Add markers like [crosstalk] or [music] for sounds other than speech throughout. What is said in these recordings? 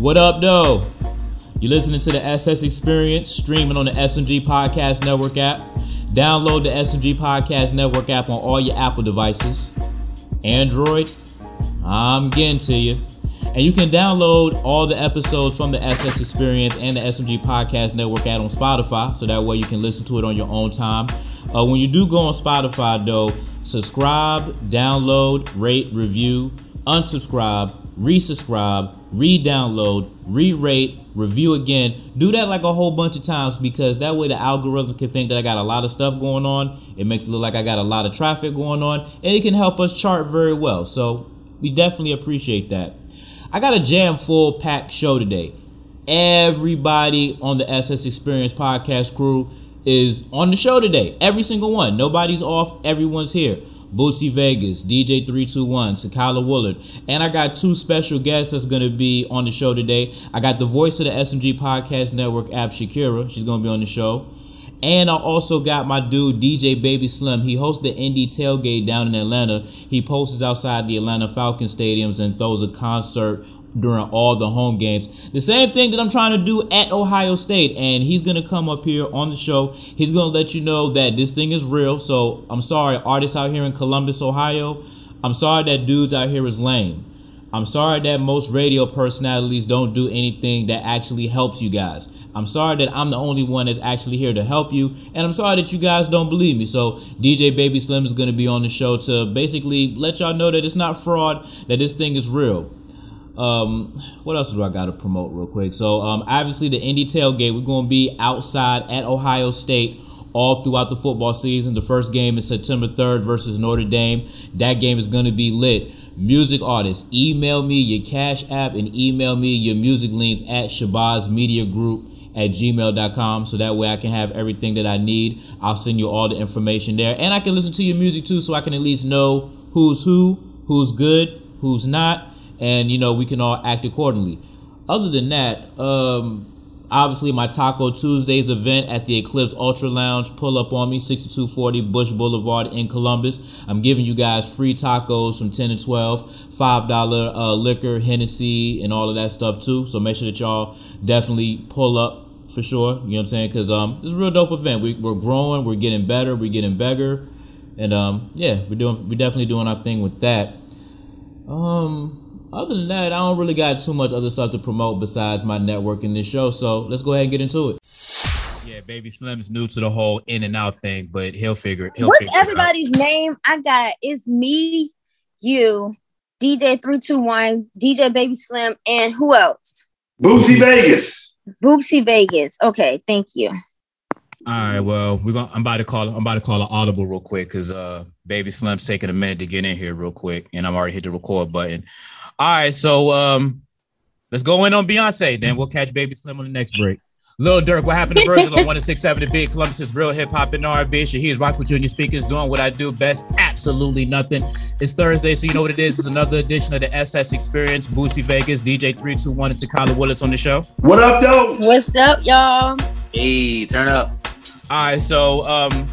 What up, though? You're listening to the SS Experience, streaming on the SMG Podcast Network app. Download the SMG Podcast Network app on all your Apple devices. Android, I'm getting to you. And you can download all the episodes from the SS Experience and the SMG Podcast Network app on Spotify, so that way you can listen to it on your own time. Uh, when you do go on Spotify, though, subscribe, download, rate, review, unsubscribe, resubscribe, re-download, re-rate, review again. Do that like a whole bunch of times because that way the algorithm can think that I got a lot of stuff going on. It makes it look like I got a lot of traffic going on, and it can help us chart very well. So we definitely appreciate that. I got a jam full packed show today. Everybody on the SS Experience podcast crew is on the show today. Every single one. Nobody's off. Everyone's here. Bootsy Vegas, DJ 321, Takyla Woolard. And I got two special guests that's going to be on the show today. I got the voice of the SMG Podcast Network app, Shakeryha. She's going to be on the show. And I also got my dude, DJ Babyslimm. He hosts the Indie Tailgate down in Atlanta. He posts outside the Atlanta Falcon stadiums and throws a concert during all the home games. The same thing that I'm trying to do at Ohio State. And he's going to come up here on the show. He's going to let you know that this thing is real. So I'm sorry, artists out here in Columbus, Ohio. I'm sorry that dudes out here is lame. I'm sorry that most radio personalities don't do anything that actually helps you guys. I'm sorry that I'm the only one that's actually here to help you. And I'm sorry that you guys don't believe me. So DJ Babyslimm is going to be on the show to basically let y'all know that it's not fraud, that this thing is real. Um, what else do I got to promote real quick? So, um, obviously the Indie tailgate, we're going to be outside at Ohio State all throughout the football season. The first game is September 3rd versus Notre Dame. That game is going to be lit. Music artists, email me your Cash App and email me your music links at Shabazz Media Group at gmail.com so that way I can have everything that I need. I'll send you all the information there. And I can listen to your music too so I can at least know who's who, who's good, who's not and you know we can all act accordingly. Other than that, um, obviously my Taco Tuesdays event at the Eclipse Ultra Lounge. Pull up on me, 6240 Busch Boulevard in Columbus. I'm giving you guys free tacos from 10 to 12, $5 uh, liquor, Hennessy, and all of that stuff too. So make sure that y'all definitely pull up for sure. You know what I'm saying? Because um, it's a real dope event. We, we're growing, we're getting better, we're getting bigger. And um, yeah, we're doing, we're definitely doing our thing with that. Um, other than that, I don't really got too much other stuff to promote besides my network in this show. So let's go ahead and get into it. Yeah, Babyslimm's new to the whole in and out thing, but he'll figure it. He'll What's figure everybody's it name? I got it's me, you, DJ three two one, DJ Babyslimm, and who else? Bootsy Vegas. Bootsy Vegas. Okay, thank you. All right, well, we're gonna. I'm about to call. I'm about to call an audible real quick because uh, Babyslimm's taking a minute to get in here real quick, and I'm already hit the record button. All right, so um, let's go in on Beyonce. Then we'll catch Babyslimm on the next break. Lil Durk, what happened to Virgil on 167 The Big Columbus is real hip hop and R&B. He's rock with you speakers, doing what I do best. Absolutely nothing. It's Thursday, so you know what it is. It's another edition of the SS Experience. Bootsy Vegas, DJ 321, and Takyla Willis on the show. What up, though? What's up, y'all? Hey, turn up. All right, so um,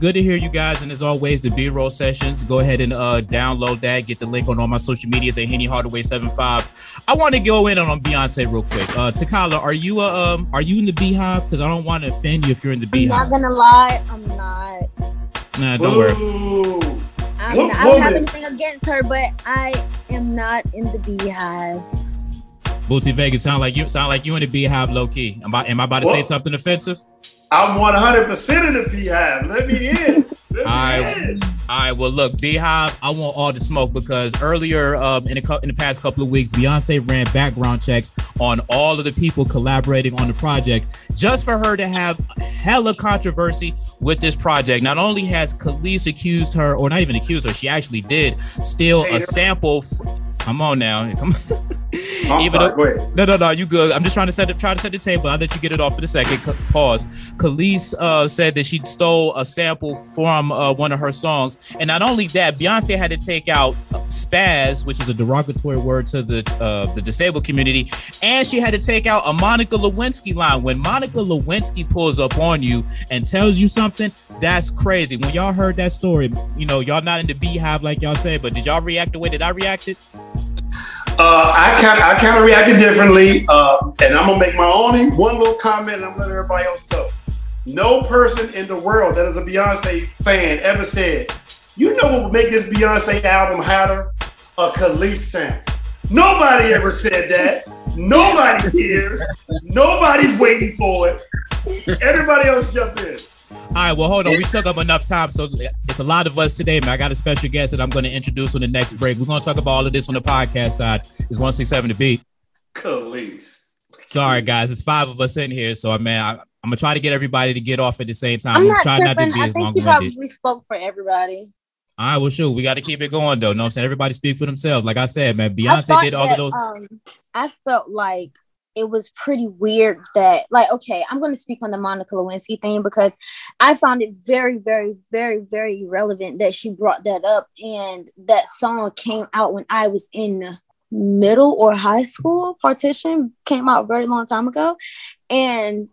good to hear you guys. And as always, the B roll sessions. Go ahead and uh, download that. Get the link on all my social medias at Henny Hardaway 75. I want to go in on, on Beyonce real quick. Uh, Takyla, are you uh, um are you in the Bey-Hive? Because I don't want to offend you if you're in the Bey-Hive. I'm not gonna lie, I'm not. Nah, don't worry. I'm not, I don't have anything against her, but I am not in the Bey-Hive. Bootsy Vegas sound like you sound like you in the Bey-Hive low key. Am I am I about to what? say something offensive? I'm 100% in the Bey-Hive. Let me in. Let all right, all right. Well, look, Bey-Hive, I want all the smoke because earlier um, in, a, in the past couple of weeks, Beyonce ran background checks on all of the people collaborating on the project, just for her to have hella controversy with this project. Not only has Kelis accused her, or not even accused her, she actually did steal a sample. F- Come on now. Come on. [laughs] Even sorry, though, no, no, no, you good. I'm just trying to set it, try to set the table. I'll let you get it off in a second. Pause. Kelis uh, said that she stole a sample from uh, one of her songs, and not only that, Beyonce had to take out spaz, which is a derogatory word to the uh, the disabled community, and she had to take out a Monica Lewinsky line. When Monica Lewinsky pulls up on you and tells you something, that's crazy. When y'all heard that story, you know y'all not in the Bey-Hive like y'all say, but did y'all react the way that I reacted? Uh, I kind I kind of reacted differently, uh, and I'm gonna make my own one little comment, and I'm gonna let everybody else go. No person in the world that is a Beyonce fan ever said, "You know what would make this Beyonce album hotter? A Kelis sound." Nobody ever said that. Nobody cares. Nobody's waiting for it. Everybody else jump in. All right, well, hold on. We took up enough time, so it's a lot of us today, man. I got a special guest that I'm going to introduce on the next break. We're going to talk about all of this on the podcast side. It's 167 to beat. Kelis. Sorry, guys. It's five of us in here, so man, I, am gonna try to get everybody to get off at the same time. I'm, I'm not trying tripping. not to be I as think long you probably spoke for everybody. All right, well, sure. We got to keep it going, though. No, I'm saying everybody speak for themselves. Like I said, man, Beyonce did all that, of those. Um, I felt like it was pretty weird that, like, okay, I'm going to speak on the Monica Lewinsky thing because I found it very, very, very, very relevant that she brought that up, and that song came out when I was in middle or high school. Partition came out very long time ago, and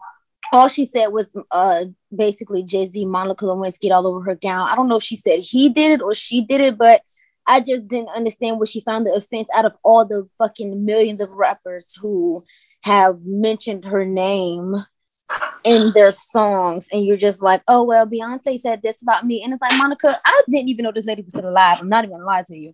all she said was uh basically Jay-Z Monica Lewinsky all over her gown. I don't know if she said he did it or she did it, but I just didn't understand where she found the offense out of all the fucking millions of rappers who have mentioned her name in their songs. And you're just like, oh well, Beyonce said this about me. And it's like, Monica, I didn't even know this lady was still alive. I'm not even gonna lie to you.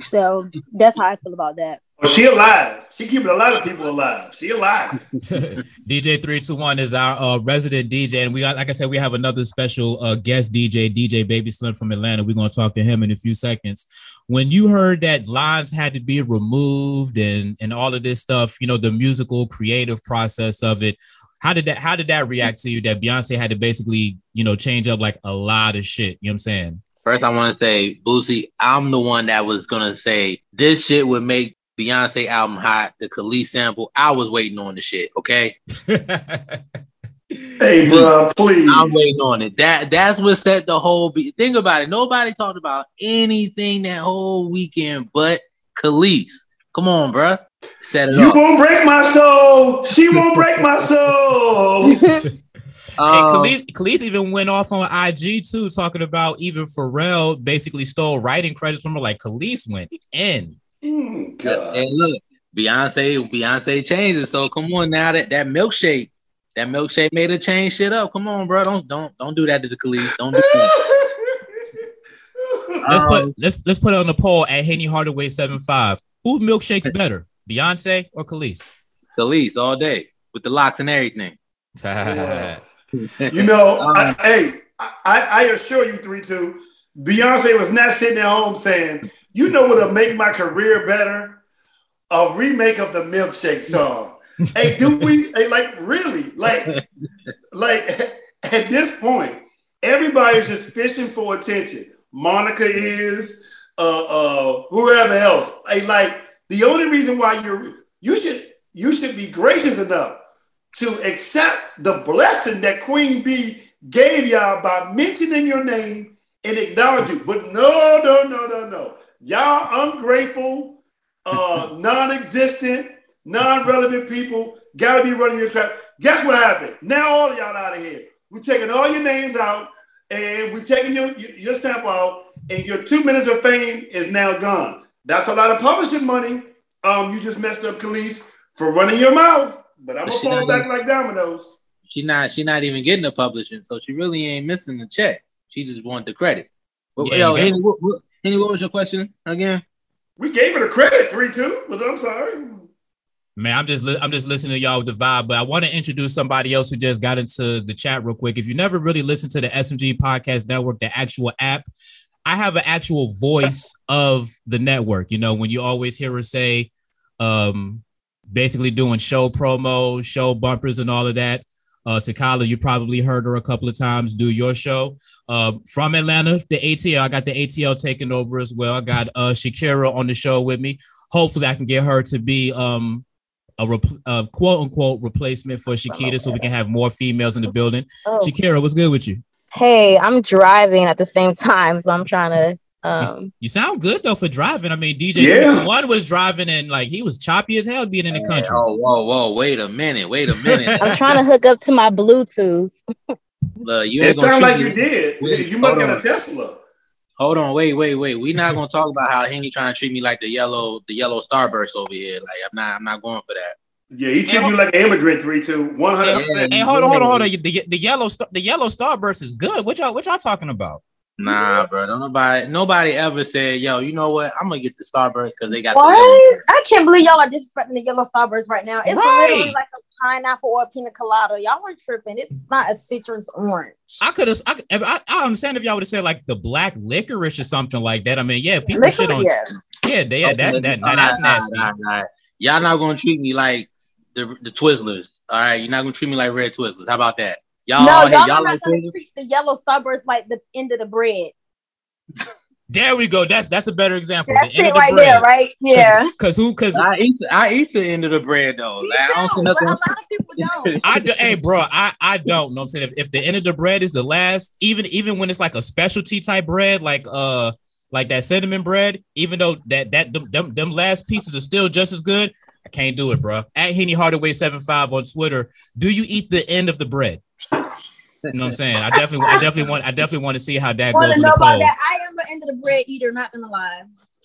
So that's how I feel about that. Well, she alive. She keeping a lot of people alive. She alive. [laughs] DJ three two one is our uh, resident DJ, and we got, like I said, we have another special uh, guest DJ, DJ Babyslimm from Atlanta. We're gonna talk to him in a few seconds. When you heard that lines had to be removed and and all of this stuff, you know, the musical creative process of it, how did that how did that react to you? That Beyonce had to basically, you know, change up like a lot of shit. You know what I'm saying? First, I want to say, Bootsy, I'm the one that was gonna say this shit would make Beyonce album hot. The Kelis sample, I was waiting on the shit. Okay, [laughs] Hey, bro, please. I'm waiting on it. That that's what set the whole. Be- Think about it. Nobody talked about anything that whole weekend but Kelis. Come on, bruh. Set it You up. won't break my soul. She won't [laughs] break my soul. [laughs] And Um, Kelis, Kelis even went off on IG too, talking about even Pharrell basically stole writing credits from her. Like Kelis went in. Hmm, God. And look, Beyonce, Beyonce changes. So come on now, that that milkshake, that milkshake made her change shit up. Come on, bro. Don't don't don't do that to the Khalid. Don't do that. [laughs] Let's Um, put let's let's put it on the poll at Henny Hardaway seven five. Who milkshakes better, Beyonce or Kelis? Khalid all day with the locks and everything. [laughs] You know, Um, I, hey, I, I assure you, three two, Beyonce was not sitting at home saying, "You know what'll make my career better? A remake of the Milkshake song." [laughs] hey, do we hey, like really like like at this point? Everybody's just fishing for attention. Monica is, uh, uh, whoever else. Hey, like the only reason why you're you should you should be gracious enough to accept the blessing that Queen Bee gave y'all by mentioning your name and acknowledge you. But no, no, no, no, no. Y'all ungrateful, uh, [laughs] non-existent, non-relevant people gotta be running your trap. Guess what happened? Now all of y'all out of here. We're taking all your names out and we're taking your, your sample out, and your two minutes of fame is now gone. That's a lot of publishing money. Um, you just messed up Kelis for running your mouth. But I'm gonna She fall not back like dominoes. She not she not even getting the publishing, so she really ain't missing the check. She just want the credit. Well, Yeah, yo, you got- Henny, what, what, Henny, what was your question again? We gave her a credit, three two, but I'm sorry. Man, I'm just li- I'm just listening to y'all with the vibe, but I want to introduce somebody else who just got into the chat real quick. If you never really listened to the SMG Podcast Network, the actual app, I have an actual voice of the network. You know, when you always hear her say, um, basically doing show promo, show bumpers, and all of that. Uh, Takyla, you probably heard her a couple of times do your show. Uh, from Atlanta, the ATL, I got the ATL taken over as well. I got uh, Shakeryha on the show with me. Hopefully, I can get her to be um, a, rep- a quote unquote replacement for Shakira so we can have more females in the building. Oh. Shakeryha, what's good with you? Hey, I'm driving at the same time, so I'm trying to. Um, You sound good though for driving. I mean, DJ Yeah. one was driving and like he was choppy as hell being in the country. Oh, whoa, whoa, wait a minute, wait a minute. [laughs] I'm trying to hook up to my Bluetooth. [laughs] Look, you It ain't gonna sounded like you me- did. Wait, you must hold got a. Tesla. Hold on, wait, wait, wait. We're not gonna talk about how Henny trying to treat me like the yellow, the yellow starburst over here. Like I'm not, I'm not going for that. Yeah, he treat you like an immigrant. Three two one hundred percent. Hey, hold on, hold on, hold on. The, the yellow star, the yellow starburst is good. What y'all, what y'all talking about? Nah, bro. Don't nobody, nobody ever said, "Yo, you know what? I'm gonna get the starburst because they got." What? The I can't believe y'all are disrespecting the yellow starburst right now. It's Right. literally like a pineapple or a pina colada. Y'all are tripping. It's not a citrus orange. I could have. I, I, I understand if y'all would have said like the black licorice or something like that. I mean, yeah, people shit on. yeah. Yeah, they, yeah, that's that, Nah, that's nah, nasty. nah, nah. Y'all not gonna treat me like the the Twizzlers. All right, you're not gonna treat me like red Twizzlers. How about that? Y'all, no, y'all, y'all are like not gonna Twizzlers? treat the yellow starburst like the end of the bread. There we go. That's that's a better example. That's the end it of the right bread. there, right? Yeah. Cause who? Cause I eat, I eat the end of the bread though. Me Like, I don't see but a nothing. lot of people don't. I do, hey bro, I I don't know. I'm saying if, if the end of the bread is the last, even even when it's like a specialty type bread, like uh like that cinnamon bread, even though that that them, them, them last pieces are still just as good, I can't do it, bro. At Henny Hardaway 75 on Twitter, do you eat the end of the bread? You know what I'm saying? I definitely I definitely want I definitely want to see how that Want goes to know the about poll. that? I am an end of the bread eater, not gonna lie. [laughs]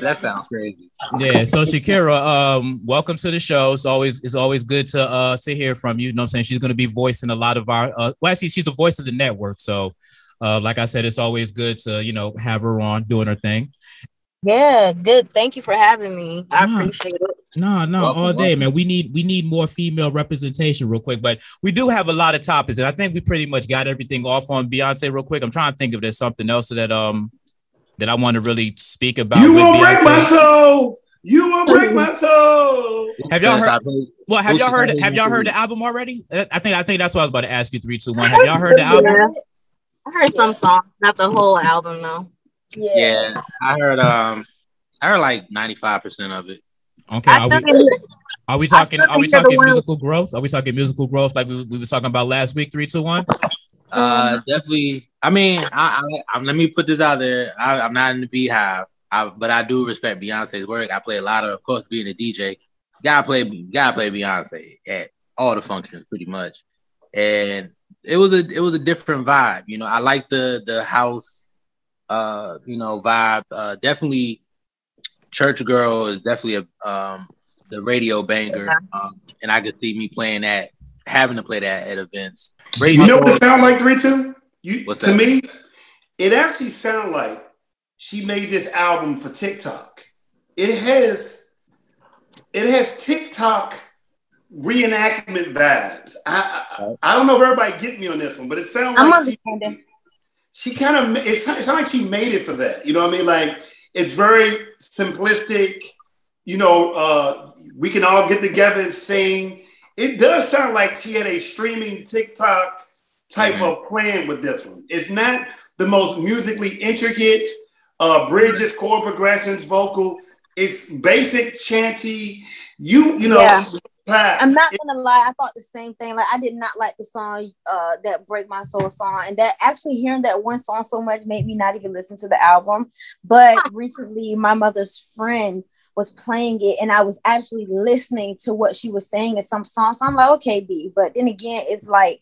that sounds crazy. yeah so shakeryha um welcome to the show it's always it's always good to uh to hear from you you know what i'm saying she's going to be voicing a lot of our uh well actually she's the voice of the network so uh like i said it's always good to you know have her on doing her thing Yeah, good. Thank you for having me. I Yeah. appreciate it. no no Welcome, all day welcome. man we need we need more female representation real quick but we do have a lot of topics and i think we pretty much got everything off on beyonce real quick i'm trying to think if there's something else that um that i want to really speak about You won't break my soul. You won't break my soul. Have y'all heard- I well have y'all heard the- have y'all heard the album already Uh, i think i think that's what i was about to ask you three two one [laughs] have y'all heard the album I heard some songs, not the whole album though. Yeah, I heard. Um, I heard like ninety five percent of it. okay are we, Are we talking? Are we think they're talking one- musical growth? Are we talking musical growth like we, we were talking about last week? Three, two, one. Uh, definitely. I mean, I, I, I let me put this out there. I, I'm not in the Bey-Hive, I, but I do respect Beyonce's work. I play a lot of, of course, being a DJ. Gotta play, gotta play Beyonce at all the functions, pretty much. And it was a, it was a different vibe. You know, I like the the house, uh, you know, vibe. Uh, definitely, Church Girl is definitely a um the radio banger, um, and I could see me playing that, having to play that at events. You know what it sound like, three two? You What's to that? me, it actually sound like she made this album for TikTok. It has it has TikTok reenactment vibes. I I, I don't know if everybody get me on this one, but it sounds I'm like she, understanding. She kind of it's it sounds like she made it for that. You know what I mean? Like it's very simplistic. You know, uh, we can all get together and sing. It does sound like she had a streaming TikTok type Mhm. of plan with this one. It's not the most musically intricate uh, bridges, chord progressions, vocal. It's basic chanty. You you know. Yeah. Pat, I'm not gonna lie, I thought the same thing. Like I did not like the song uh that Break My Soul song. And that actually hearing that one song so much made me not even listen to the album. But recently my mother's friend was playing it and I was actually listening to what she was saying in some songs. So I'm like, okay, B. But then again, it's like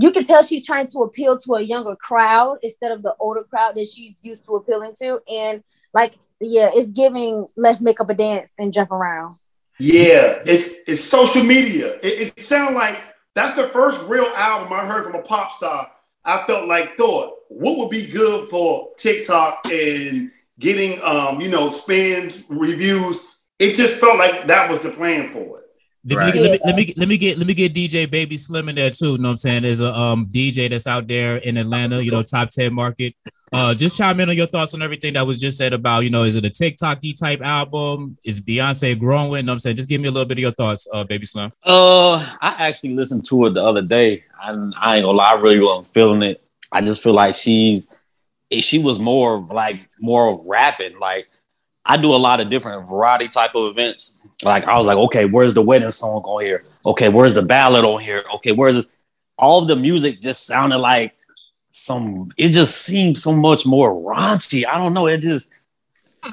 you can tell she's trying to appeal to a younger crowd instead of the older crowd that she's used to appealing to. And like, yeah, it's giving let's make up a dance and jump around. Yeah, it's it's social media. It, it sounds like that's the first real album I heard from a pop star. I felt like thought what would be good for TikTok and getting um you know spins reviews. It just felt like that was the plan for it. Let, Right. me, let, me, let me let me get let me get DJ Babyslimm in there too. You know what I'm saying? There's a um DJ that's out there in Atlanta, you know, top 10 market. Uh just chime in on your thoughts on everything that was just said about, you know, is it a TikTok type album? Is Beyonce growing? What I'm saying? Just give me a little bit of your thoughts, uh Babyslimm. Uh, I actually listened to it the other day. and I ain't gonna lie, I really wasn't feeling it. I just feel like she's eh, she was more like more of rapping. Like I do a lot of different variety type of events. Like I was like, okay, where's the wedding song on here? Okay, where's the ballad on here? Okay, where's this? All the music just sounded like some. It just seemed so much more raunchy. I don't know. It just.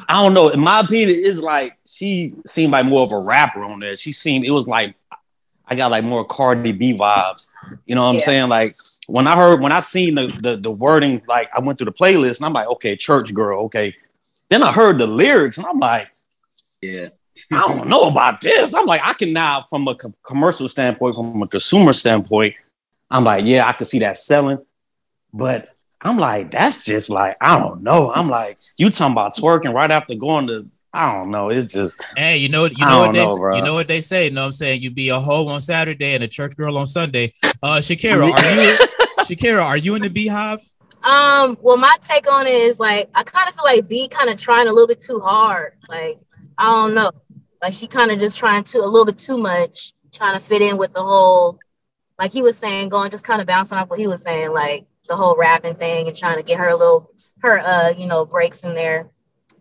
I don't know. In my opinion, it's like she seemed like more of a rapper on there. She seemed it was like I got like more Cardi B vibes. You know what I'm Yeah. saying? Like when I heard when I seen the, the the wording, like I went through the playlist and I'm like, okay, church girl, okay. Then I heard the lyrics and I'm like, Yeah. I don't know about this. I'm like, I can now, from a co- commercial standpoint, from a consumer standpoint, I'm like, yeah, I can see that selling. But I'm like, that's just like, I don't know. I'm like, you talking about twerking right after going to, I don't know. It's just, Hey, you know, you know what they know, you know what they say. You know what I'm saying? You be a hoe on Saturday and a church girl on Sunday. Uh Shakeryha, are you [laughs] Shakeryha, are you in the Bey-Hive? Um, well, my take on it is like I kind of feel like B kind of trying a little bit too hard. Like I don't know, like she kind of just trying to a little bit too much, trying to fit in with the whole, like he was saying, going just kind of bouncing off what he was saying, like the whole rapping thing and trying to get her a little her uh you know breaks in there.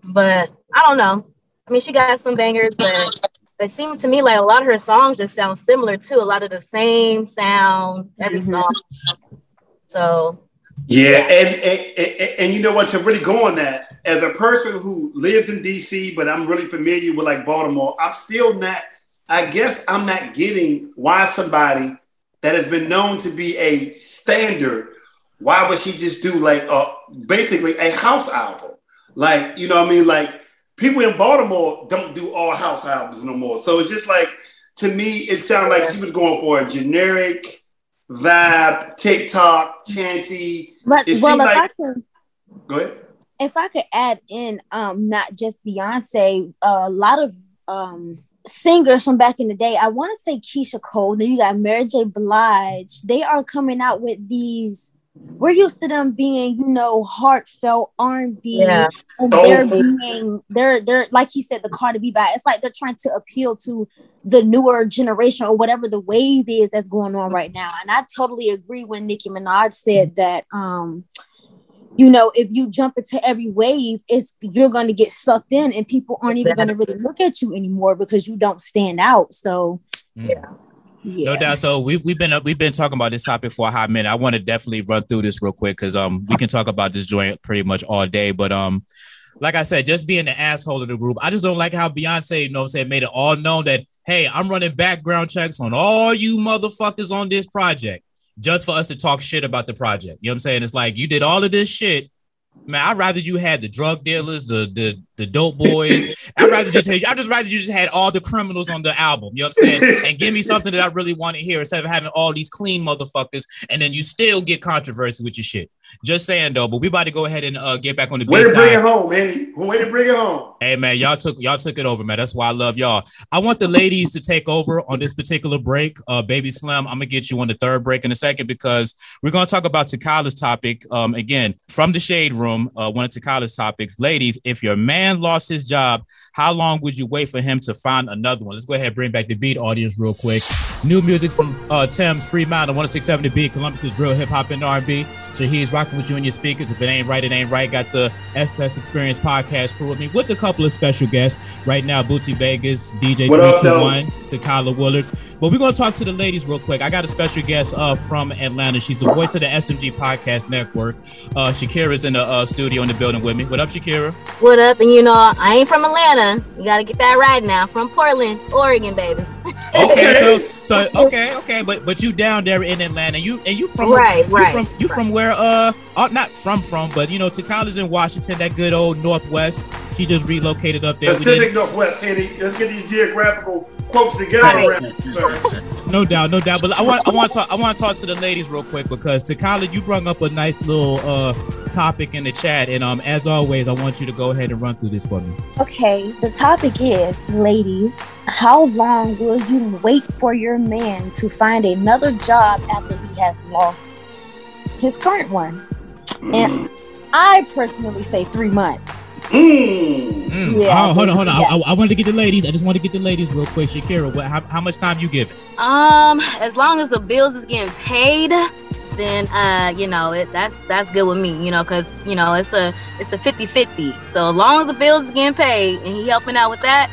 But I don't know. I mean, she got some bangers, but it seems to me like a lot of her songs just sound similar too. A lot of the same sound every Mhm. song. So Yeah, and, and, and and you know what? To really go on that, as a person who lives in DC, but I'm really familiar with like Baltimore, I'm still not. I guess I'm not getting why somebody that has been known to be a standard. Why would she just do like a basically a house album? Like you know, what I mean, like people in Baltimore don't do all house albums no more. So it's just like to me, it sounded like she was going for a generic vibe, TikTok, chanty. But It well, if like- I could, Go ahead. if I could add in, um, not just Beyonce, a lot of um singers from back in the day. I want to say Keyshia Cole. Then you got Mary J. Blige. They are coming out with these. We're used to them being, you know, heartfelt R and B, and they're Soulful. being, they're they're like he said, the Cardi B vibe. It's like they're trying to appeal to the newer generation or whatever the wave is that's going on right now. And I totally agree when Nicki Minaj said that um you know, if you jump into every wave, it's you're gonna get sucked in and people aren't even gonna really look at you anymore because you don't stand out. So Yeah. Yeah. No doubt. So we we've been we've been talking about this topic for a hot minute. I want to definitely run through this real quick because um we can talk about this joint pretty much all day. But um like I said, just being the asshole of the group, I just don't like how Beyonce, you know what I'm saying, made it all known that hey, I'm running background checks on all you motherfuckers on this project just for us to talk shit about the project. You know what I'm saying? It's like you did all of this shit. Man, I'd rather you had the drug dealers, the the the dope boys. I'd rather just have, I'd just rather you just had all the criminals on the album. You know what I'm saying? [laughs] And give me something that I really want to hear instead of having all these clean motherfuckers and then you still get controversy with your shit. Just saying though, but we about to go ahead and uh, get back on the Way to bring it home, Andy. Way to bring it home. Hey man, y'all took y'all took it over, man. That's why I love y'all. I want the ladies to take over on this particular break. Uh, Babyslimm, I'm gonna get you on the third break in a second because we're gonna talk about Takyla's topic. Um, again from the shade room. Uh, one of Takyla's topics, ladies. If your man lost his job, how long would you wait for him to find another one? Let's go ahead and bring back the beat audience real quick. New music from uh, Tim Fremont on 1067 The Beat. Columbus's real hip hop and R&B. So he's rocking with you in your speakers. If it ain't right, it ain't right. Got the SS Experience podcast crew with me with a couple of special guests right now. Bootsy Vegas, DJ What up, though? 321, Takyla Woolard. But we're gonna talk to the ladies real quick. I got a special guest uh, from Atlanta. She's the voice of the SMG Podcast Network. Uh, Shakeryha's in the uh, studio in the building with me. What up, Shakeryha? What up? And you know, I ain't from Atlanta. You gotta get that right now. From Portland, Oregon, baby. [laughs] Okay, so so okay, okay, but but you down there in Atlanta, you and you from Right, you right, from you from where uh uh, not from from, but you know Takyla's in Washington, that good old Northwest. She just relocated up there. We did- Pacific Northwest, Andy. Let's get these geographical quotes together. Right. around. No doubt, no doubt. But I want I want to talk I want to talk to the ladies real quick because Takyla, you brought up a nice little uh topic in the chat, and um as always, I want you to go ahead and run through this for me. Okay, the topic is, ladies, how long will you wait for your man to find another job after he has lost his current one? And I personally say three months. Mm. Mm. Yeah, oh, hold on, hold on. yeah. I, I, I wanted to get the ladies. I just want to get the ladies real quick. Shakeryha, what, how, how much time you giving? Um, as long as the bills is getting paid, then uh, you know, it that's that's good with me, you know, cause you know it's a it's a 50-50. So as long as the bills is getting paid and he helping out with that,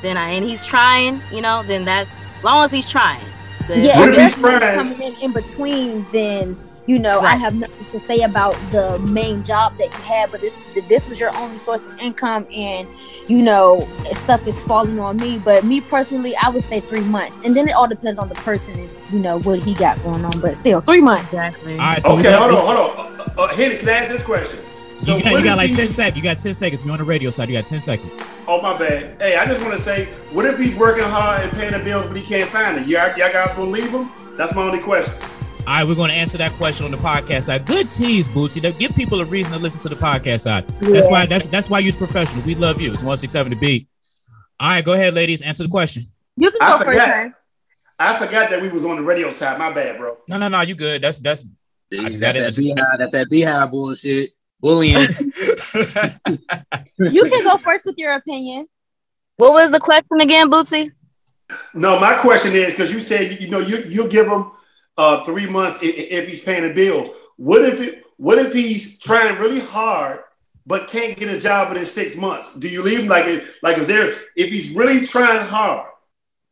then I and he's trying, you know, then that's as long as he's trying. But Yeah, What if if he's trying? coming in in between, then you know, I have nothing to say about the main job that you had, but this this was your only source of income, and you know, stuff is falling on me. But me personally, I would say three months, and then it all depends on the person and you know what he got going on. But still, three months. Exactly. All right, so Okay, got, hold on, hold on. Uh, uh, Henny, can I ask this question? So you got, you got like he- 10 seconds. You got 10 seconds. You're on the radio side. You got 10 seconds. Oh my bad. Hey, I just want to say, what if he's working hard and paying the bills, but he can't find it? Y'all, y'all guys gonna leave him? That's my only question. All right, we're going to answer that question on the podcast side. Good tease, Bootsy. That give people a reason to listen to the podcast side. That's why. That's that's why you're professional. We love you. It's one six seven to beat. All right, go ahead, ladies. Answer the question. You can I go first. forgot. I forgot that we was on the radio side. My bad, bro. No, no, no. You good? That's that's. That's got that, it. beehive, that's that beehive bullshit. Bullying. [laughs] You can go first with your opinion. What was the question again, Bootsy? No, my question is because you said you know you you give him uh three months if, if he's paying the bill. What if it? What if he's trying really hard but can't get a job within six months? Do you leave him like it? Like is there? If he's really trying hard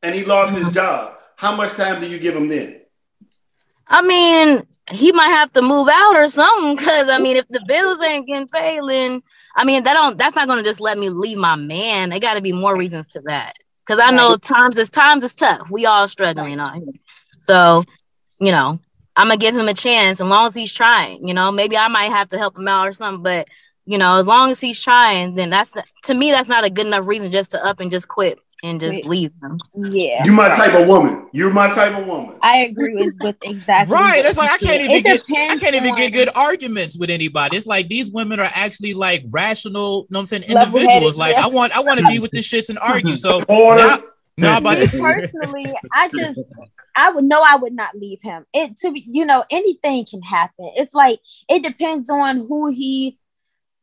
and he lost his job, how much time do you give him then? I mean, he might have to move out or something. Cause I mean, if the bills ain't getting paid, then I mean, that don't that's not gonna just let me leave my man. There gotta be more reasons to that. Cause I know times is times is tough. We all struggling out here. So, you know, I'm gonna give him a chance as long as he's trying. You know, maybe I might have to help him out or something, but you know, as long as he's trying, then that's the, to me that's not a good enough reason just to up and just quit and just Wait. leave him. Yeah, You my type of woman. You're my type of woman. I agree with, with exactly. Right. what That's like I can't even get I can't even on- get good arguments with anybody. It's like these women are actually like rational, you know what I'm saying, individuals. Like yeah. I want I want to be with this shits and argue. So Order. now, now about me personally, I just I would know I would not leave him. It to be, you know, anything can happen. It's like it depends on who he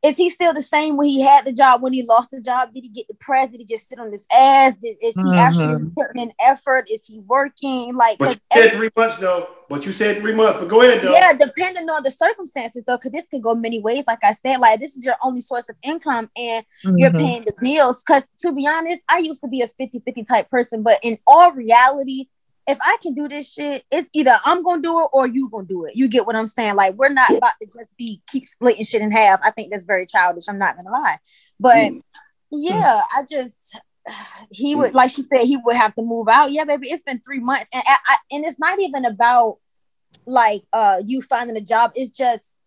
is. He still the same when he had the job? When he lost the job, did he get depressed? Did he just sit on his ass? Did, is he actually putting in effort? Is he working? Like, But 'cause you said three months though. But you said three months. But go ahead though. yeah, depending on the circumstances though, because this can go many ways. Like I said, like this is your only source of income and you're Mhm. paying the bills. Because to be honest, I used to be a 50 50 type person, but in all reality, if I can do this shit, it's either I'm gonna do it or you gonna do it. You get what I'm saying? Like we're not about to just be keep splitting shit in half. I think that's very childish. I'm not gonna lie, but Mm. yeah, I just [sighs] he would like she said he would have to move out. Yeah, baby, it's been three months, and I, I, and it's not even about like uh you finding a job. It's just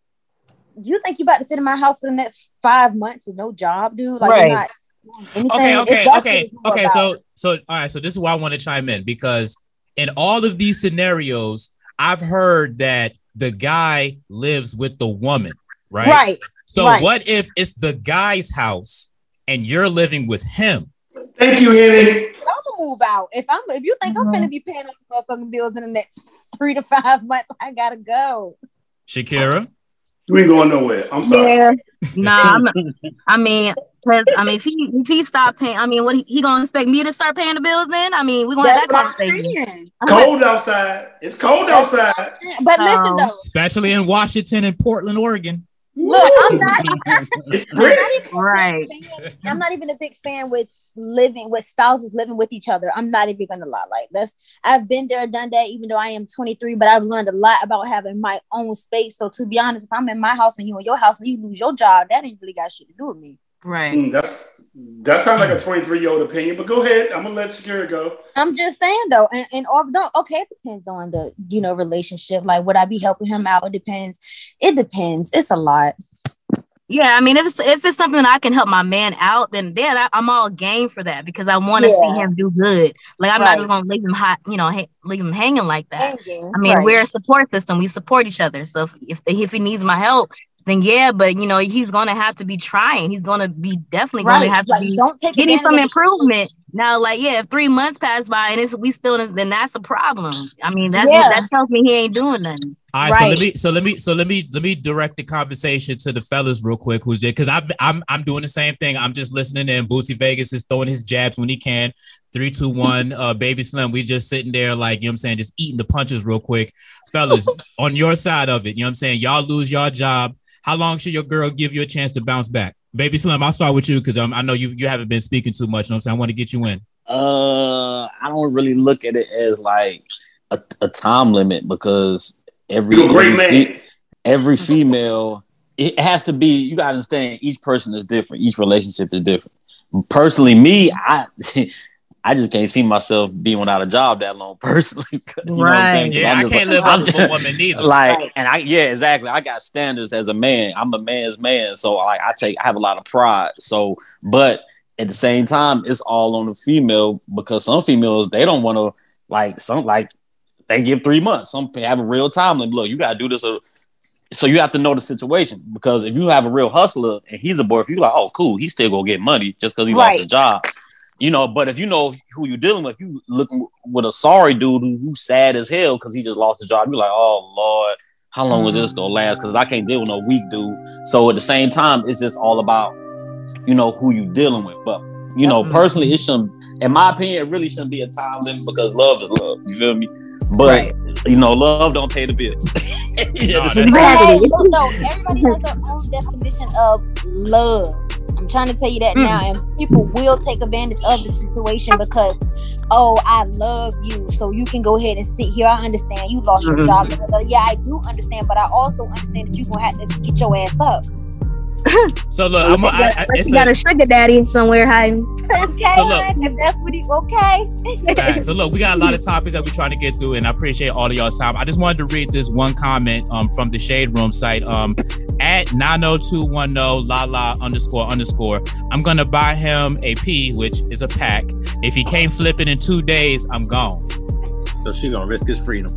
you think you about to sit in my house for the next five months with no job, dude? Like Right. you're not doing anything. okay, okay, okay, what it's all okay. about. So, so, all right. So, this is why I want to chime in because in all of these scenarios, I've heard that the guy lives with the woman, right? right, So, right. what if it's the guy's house and you're living with him? Thank you, Henny. I'm gonna move out. If I'm if you think I'm Mhm. gonna be paying all the motherfucking bills in the next three to five months, I gotta go. Shakeryha, You ain't going nowhere. I'm sorry. Yeah. [laughs] Nah, I'm, I mean, 'cause, I mean, if he if he stop paying, I mean, what he, he gonna expect me to start paying the bills? Then I mean, we gonna have That's that conversation. [laughs] Cold outside. It's cold outside. But listen though, especially in Washington and Portland, Oregon. look, I'm not. I'm not even Right. I'm not even a big fan with living with spouses living with each other. I'm not even gonna lie. Like that's I've been there, done that, even though I am 23, but I've learned a lot about having my own space. So to be honest, if I'm in my house and you in your house and you lose your job, that ain't really got shit to do with me. Right. Mm, that's that sounds like a 23 year old opinion. But go ahead. I'm gonna let Shakeryha go. I'm just saying though, and, and or don't okay, it depends on the you know relationship. Like would I be helping him out? It depends. It depends. It's a lot. Yeah, I mean, if it's if it's something that I can help my man out, then yeah, that, I'm all game for that because I want to Yeah. see him do good. Like I'm Right. not just gonna leave him hot, you know, ha- leave him hanging like that. Hanging, I mean, right. we're a support system. We support each other. So if if, if he needs my help, then yeah, but you know, he's gonna have to be trying. He's gonna be definitely right. gonna have to like, be don't take getting some advantage of the improvement. Now, like, yeah, if three months pass by and it's we still then that's a problem. I mean, that's Yeah. that tells me he ain't doing nothing. All right, so let me so let me so let me let me direct the conversation to the fellas real quick who's there because I'm I'm I'm doing the same thing. I'm just listening in. Bootsy Vegas is throwing his jabs when he can. Three, two, one, uh babyslimm. We just sitting there like you know what I'm saying, just eating the punches real quick. Fellas, [laughs] on your side of it, you know what I'm saying? Y'all lose your job. How long should your girl give you a chance to bounce back? Babyslimm, I'll start with you because um, I know you you haven't been speaking too much. You know what I'm saying? I want to get you in. Uh, I don't really look at it as like a, a time limit because every You're a great every, man. every female it has to be you gotta understand each person is different each relationship is different personally me i [laughs] i just can't see myself being without a job that long [laughs] personally you know what I'm Yeah, I'm I can't live I'm up to a woman neither. like and i yeah exactly. I got standards as a man. I'm a man's man. So like i take i have a lot of pride. So but at the same time it's all on the female because some females they don't want to like some like they give three months. Some have a real time like look you gotta do this uh, so you have to know the situation because if you have a real hustler and he's a boyfriend, you're like, oh, cool, he's still gonna get money just because he lost his job. You know, but if you know who you're dealing with, you looking with a sorry dude who, who's sad as hell because he just lost his job, you're like, oh Lord, how long is this gonna last? Because I can't deal with no weak dude. So at the same time, it's just all about, you know, who you dealing with. But you know, Mhm. personally, it shouldn't, in my opinion, it really shouldn't be a time limit because love is love. You feel me? But you know, love don't pay the bills. [laughs] Yeah, No, this that's- is- Hey, no, no, everybody has their own definition of love. Trying to tell you that now, and people will take advantage of the situation because, oh, I love you, so you can go ahead and sit here. I understand you lost your Mhm. job. Yeah, I do understand, but I also understand that you're gonna have to get your ass up. [laughs] So look, I'm, I, I, it's you got a, a sugar daddy somewhere hiding. Okay, So look- if that's what he okay. Fact. So look, we got a lot of topics that we're trying to get through, and I appreciate all of y'all's time. I just wanted to read this one comment um, from the Shade Room site um, at 90210 la underscore underscore. I'm gonna buy him a P, which is a pack. If he can't flip it in two days, I'm gone. So she gonna risk his freedom.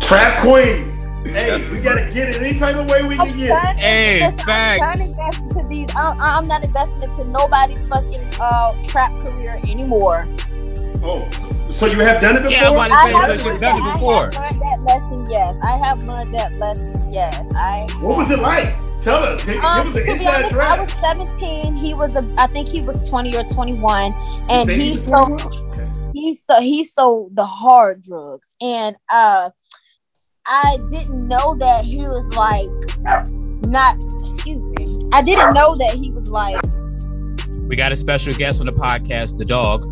Trap queen. Hey, we gotta get it any type of way we can get it. Hey, Listen, I'm facts. trying to invest into these. I, I'm not investing into nobody's fucking uh, trap career anymore. Oh, so you have done it before? Yeah, I'm about to say, have so she's learned done that- it before. I have learned that lesson. Yes, I have learned that lesson. Yes, I. What was it like? Tell us. Give, Um, give us an to be inside honest, I track. was 17. He was a, I think he was 20 or 21, and Think he sold, Okay. he so he sold the hard drugs, and uh, I didn't know that he was like not. Excuse me. I didn't know that he was like. We got a special guest on the podcast, the dog.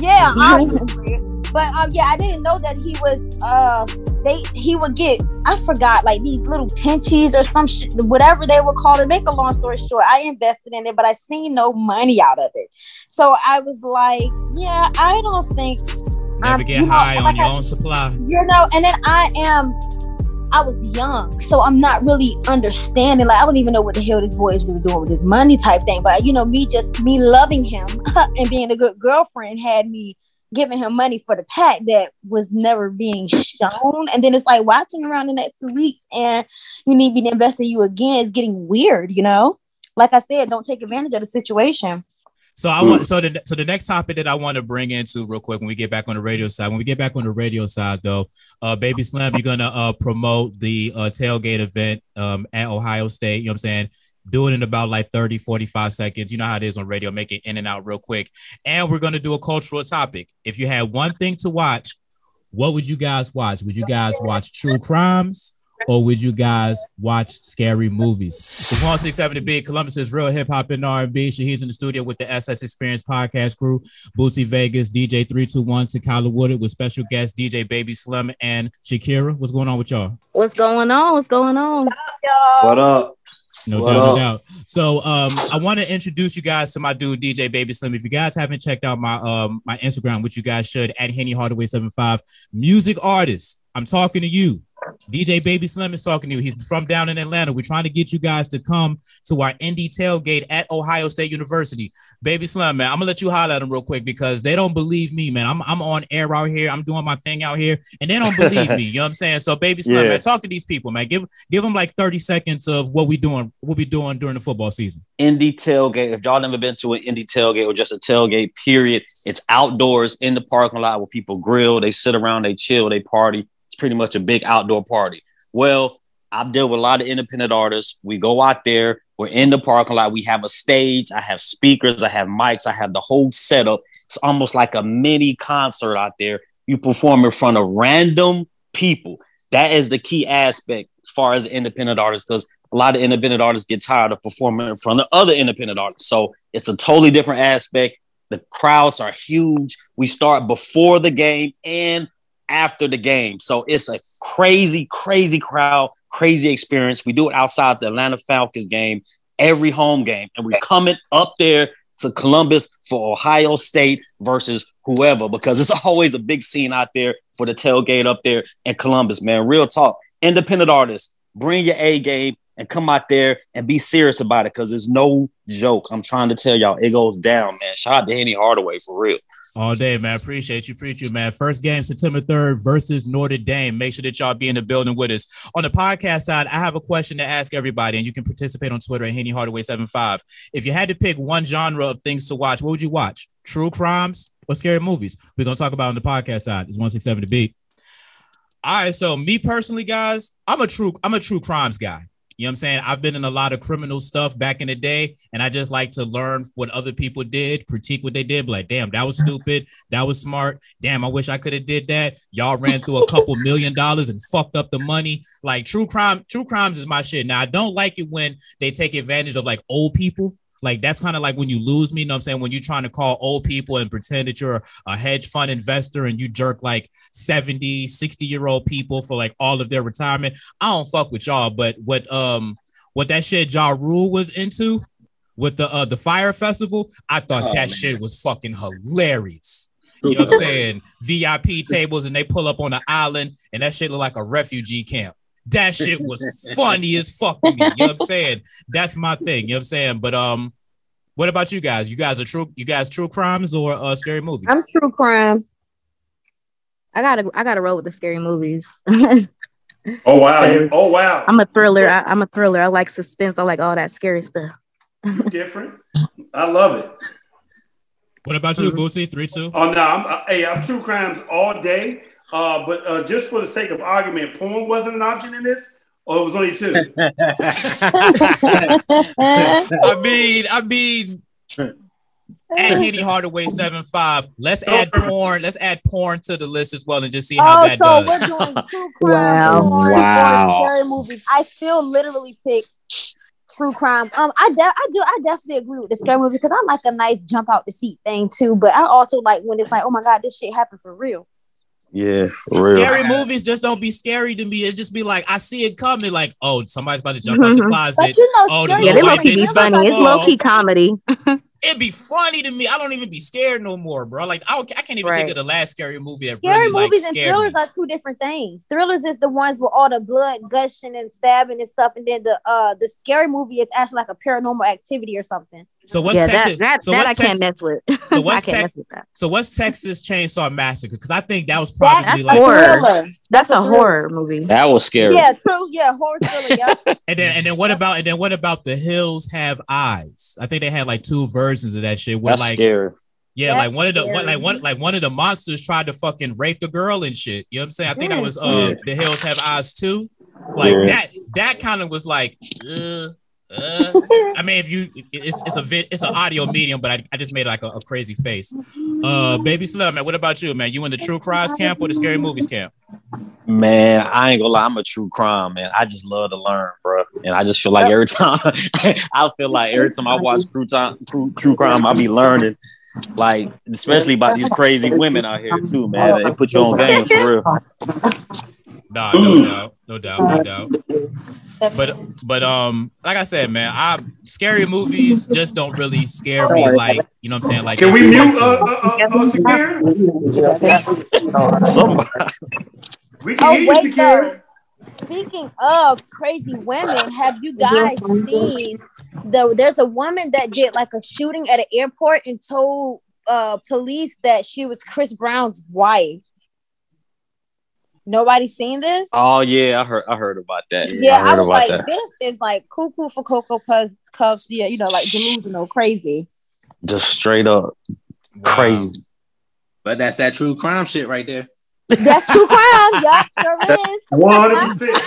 Yeah, obviously. But um, yeah, I didn't know that he was. Uh, they he would get. I forgot like these little pinchies or some shit, whatever they would call it. Make a long story short, I invested in it, but I seen no money out of it. So I was like, yeah, I don't think Never Um, get you know, high on like your I- own supply. you know. And then I am. I was young, so I'm not really understanding. Like I don't even know what the hell this boy is really doing with his money type thing. But you know, me just me loving him [laughs] and being a good girlfriend had me giving him money for the pack that was never being shown. And then it's like watching around the next two weeks and you need me to invest in you again is getting weird, you know? Like I said, don't take advantage of the situation. So I want so the so the next topic that I want to bring into real quick when we get back on the radio side. When we get back on the radio side, though, uh, Babyslimm, you're gonna uh, promote the uh, tailgate event um, at Ohio State. You know what I'm saying? Do it in about like 30, 45 seconds. You know how it is on radio. Make it in and out real quick. And we're gonna do a cultural topic. If you had one thing to watch, what would you guys watch? Would you guys watch true crimes? Or would you guys watch scary movies? It's 167 to Big Columbus's real hip hop and R&B. He's in the studio with the SS Experience podcast crew, Bootsy Vegas, DJ 321 Takyla Woolard with special guest DJ Babyslimm and Shakeryha. What's going on with y'all? What's going on? What's going on? What up? No What doubt, no doubt. So um, I want to introduce you guys to my dude DJ Babyslimm. If you guys haven't checked out my um my Instagram, which you guys should at Henny Hardaway 75, music artist. I'm talking to you. DJ Babyslimm is talking to you. He's from down in Atlanta. We're trying to get you guys to come to our indie tailgate at Ohio State University. Babyslimm, man, I'm gonna let you holler at them real quick because they don't believe me, man. I'm, I'm on air out here. I'm doing my thing out here, and they don't believe me. [laughs] You know what I'm saying? So, Babyslimm, Yeah. man, talk to these people, man. Give give them like 30 seconds of what we doing, what we doing during the football season. indie tailgate. If y'all never been to an indie tailgate or just a tailgate, period, it's outdoors in the parking lot where people grill, they sit around, they chill, they party. Pretty much a big outdoor party. Well, I've dealt with a lot of independent artists. We go out there, we're in the parking lot, we have a stage, I have speakers, I have mics, I have the whole setup. It's almost like a mini concert out there. You perform in front of random people. That is the key aspect as far as independent artists, because a lot of independent artists get tired of performing in front of other independent artists. So it's a totally different aspect. The crowds are huge. We start before the game and after the game. So it's a crazy, crazy crowd, crazy experience. We do it outside the Atlanta Falcons game, every home game, and we're coming up there to Columbus for Ohio State versus whoever because it's [laughs] always a big scene out there for the tailgate up there in Columbus, man. Real talk. Independent artists, bring your A game and come out there and be serious about it because it's no joke. I'm trying to tell y'all, it goes down, man. Shout out to Henny Hardaway for real. All day, man. Appreciate you. Appreciate you, man. First game, September 3rd versus Notre Dame. Make sure that y'all be in the building with us. On the podcast side, I have a question to ask everybody, and you can participate on Twitter at Henny Hardaway75. If you had to pick one genre of things to watch, what would you watch? True crimes or scary movies? We're going to talk about on the podcast side. It's 167 to beat. All right. So me personally, guys, I'm a true, I'm a true crimes guy. You know what I'm saying? I've been in a lot of criminal stuff back in the day, and I just like to learn what other people did, critique what they did, like, damn, that was stupid, that was smart. Damn, I wish I could have did that. Y'all ran through a couple million dollars and fucked up the money. Like true crime, true crimes is my shit. Now I don't like it when they take advantage of like old people like that's kind of like when you lose me, you know what I'm saying? When you're trying to call old people and pretend that you're a hedge fund investor and you jerk like 70, 60 year old people for like all of their retirement. I don't fuck with y'all, but what um what that shit Ja Rule was into with the uh the Fyre Festival, I thought oh, that man. shit was fucking hilarious. You know what I'm saying? VIP tables and they pull up on the island and that shit look like a refugee camp. That shit was funny as fuck to me. You know what I'm saying? That's my thing. You know what I'm saying? But um, what about you guys? You guys are true. You guys true crimes or uh, scary movies? I'm true crime. I gotta I gotta roll with the scary movies. [laughs] oh wow! oh wow! I'm a thriller. I, am a thriller. I like suspense. I like all that scary stuff. different. I love it. What about you, mm-hmm. Bootsy? Three, two. Oh no, I'm, uh, hey, I'm true crimes all day. Uh, but uh, just for the sake of argument, porn wasn't an option in this, or it was only two. [laughs] I mean, I mean, at Henny Hardaway seven five. Let's add porn. Let's add porn to the list as well, and just see how oh, that so does. we're doing [laughs] true crime, wow, porn, wow. scary movies. I still literally pick true crime. Um, I de- I do I definitely agree with the scary movie because I like a nice jump out the seat thing too. But I also like when it's like, oh my god, this shit happened for real. Yeah, scary movies just don't be scary to me. It just be like I see it coming, like oh somebody's about to jump mm-hmm. out the closet. But you know, oh, the yeah, they low key be funny. It's low key comedy. [laughs] It'd be funny to me. I don't even be scared no more, bro. Like I, I can't even right. think of the last scary movie that scary really movies like, and thrillers me. are two different things. Thrillers is the ones with all the blood gushing and stabbing and stuff, and then the uh the scary movie is actually like a paranormal activity or something. So what's yeah, Texas? That, that, so that what's I can't mess with. So [laughs] what's Texas? So what's Texas Chainsaw Massacre? Because I think that was probably that's like horror. That's, that's a horror movie. That was scary. Yeah, true. Yeah, horror thriller. Yeah. [laughs] and then and then what about and then what about the Hills Have Eyes? I think they had like two versions of that shit. Where that's like scary. Yeah, That's like one of the one, like one like one of the monsters tried to fucking rape the girl and shit. You know what I'm saying? I think that was uh the Hills Have Eyes too. Like yeah. that that kind of was like uh, uh, I mean, if you, it's, it's a vid, it's an audio medium, but I, I just made like a, a crazy face. Uh, Babyslimm, man, what about you, man? You in the true crimes camp or the scary movies camp? Man, I ain't gonna lie, I'm a true crime man. I just love to learn, bro, and I just feel like every time, [laughs] I feel like every time I watch true time, true, true crime, I be learning. Like, especially about these crazy women out here too, man. It put you on game for real. Nah, no doubt, no doubt, no doubt. But but um, like I said, man, I scary movies just don't really scare me. Like you know what I'm saying? Like can we mute uh, uh, uh, uh Somebody. We can oh, hear you, Secure. Speaking of crazy women, have you guys seen the? There's a woman that did like a shooting at an airport and told uh police that she was Chris Brown's wife. Nobody seen this? Oh yeah, I heard I heard about that. Yeah, I, I was like, that. this is like cuckoo for cocoa puffs. Yeah, you know, like delusional, crazy. Just straight up wow. crazy. But that's that true crime shit right there. That's true [laughs] crime. yup, sure is. One [laughs] hundred percent.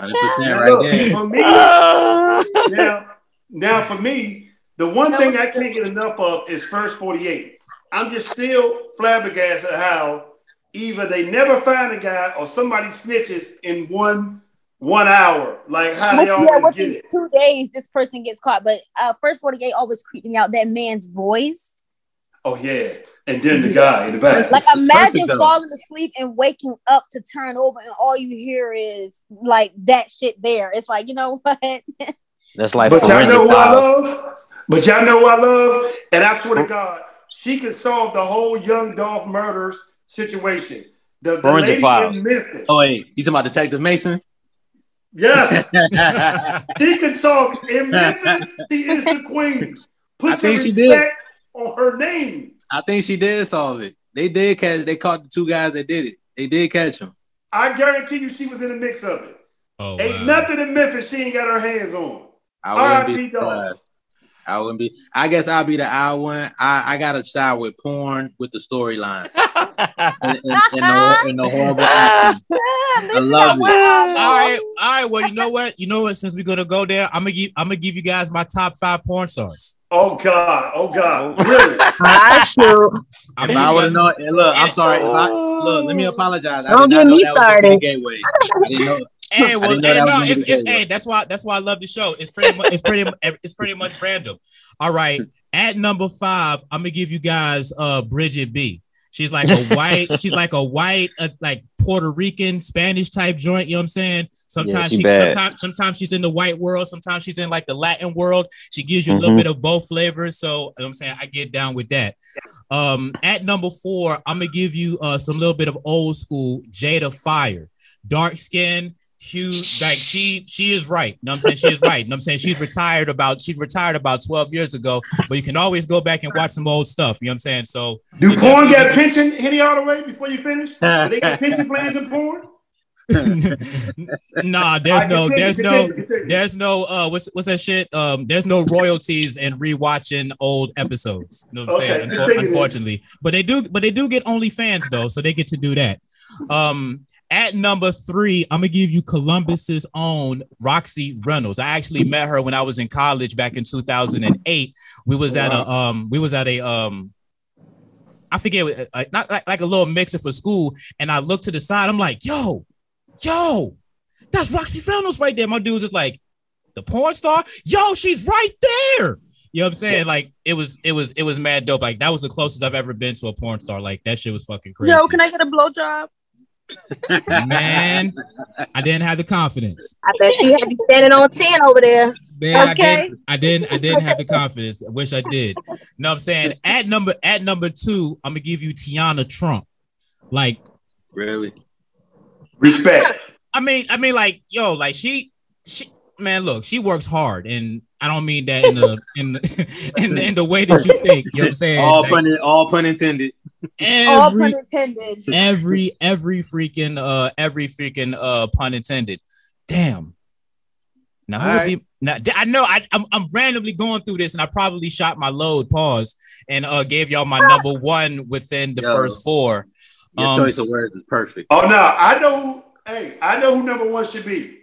right there. For me, [laughs] now, now for me, the one no, thing I can't get enough of is first forty eight. I'm just still flabbergasted how either they never find a guy or somebody snitches in one one hour. Like how they always yeah, within it. two days this person gets caught. But uh, first 48 always creeped me out. That man's voice. Oh yeah. and then the guy in the back. Like imagine falling asleep and waking up to turn over and all you hear is like that shit there. It's like, you know [laughs] what? That's like but y'all forensic know who I love? But y'all know who I love? And I swear to God, she can solve the whole young Dolph murders situation. The, the Forensic lady Files. in Memphis. Oh wait, you talking about Detective Mason? Yes, I [laughs] she can solve in Memphis. She is the queen. Put I some think she did. respect on her name. I think she did solve it. They did catch. They caught the two guys that did it. They did catch them. I guarantee you she was in the mix of it. Oh, Ain't wow. nothing in Memphis she ain't got her hands on. I R.I.P. Dolph. Surprised. I wouldn't be. I guess I'll be the odd one. I, I got to side with porn with the storyline [laughs] and, and, and the, and the horrible [laughs] acting. I love it. All right, all right. Well, you know what? You know what? Since we're gonna go there, I'm gonna give I'm gonna give you guys my top five porn stars. Oh God, oh God, really? [laughs] I shoot. I'm If I would you have known, look, I'm sorry. If I, look, let me oh, apologize. I Don't did get not know me that was gonna be started. Gateway. I didn't know. Hey, well, hey, that no, it's, it's hey, that's why that's why I love the show. It's pretty much it's pretty it's pretty much random. All right, at number five, I'm gonna give you guys uh Bridgette B. She's like a [laughs] white, she's like a white, uh, like Puerto Rican Spanish type joint. You know what I'm saying? Sometimes she she, sometimes sometimes she's in the white world, sometimes she's in like the Latin world. She gives you a little Mhm. bit of both flavors. So you know what I'm saying I get down with that. Um, at number four, I'm gonna give you uh some little bit of old school Jada Fire, dark skin, huge. Like she she is right. You know what I'm saying she is right. You know what I'm saying she's retired about she's retired about 12 years ago, but you can always go back and watch some old stuff. You know what I'm saying? So Do porn get pension Henny Hardaway before you finish? Do they get pension plans in porn? [laughs] nah, there's no, continue, there's no, continue, continue. there's no, uh, what's what's that shit? Um, there's no royalties in rewatching old episodes. You know what I'm Okay, saying? Continue unfortunately, but they do, but they do get OnlyFans though, so they get to do that. Um, at number three, I'm gonna give you Columbus's own Roxy Reynolds. I actually met her when I was in college back in 2008. We was at a um, we was at a um. I forget, uh, not like, like a little mixer for school, and I looked to the side. I'm like, "Yo, yo, that's Roxy Reynolds right there. My dude's just like, the porn star. Yo, she's right there. You know what I'm saying? Like it was, it was, it was mad dope. Like that was the closest I've ever been to a porn star. Like that shit was fucking crazy. Yo, can I get a blowjob? Man, I didn't have the confidence. I bet you had you standing on 10 over there. Man, I Okay. didn't, I didn't, I didn't have the confidence. I wish I did. No, I'm saying at number at number two, I'm gonna give you Teanna Trump. Like, Really? Respect. I mean, I mean, like, yo, like she, she, man, look, she works hard, and I don't mean that in the in the [laughs] in the, in the way that you think. You know what I'm saying? All Like, pun, all pun intended. All every, pun intended. every every freaking uh every freaking uh pun intended. Damn. Now who would Alright. be now I know I I'm, I'm randomly going through this and I probably shot my load pause and uh gave y'all my number one within the Yo. first four. Your Um, choice of words is perfect. Oh no, I know who hey, I know who number one should be.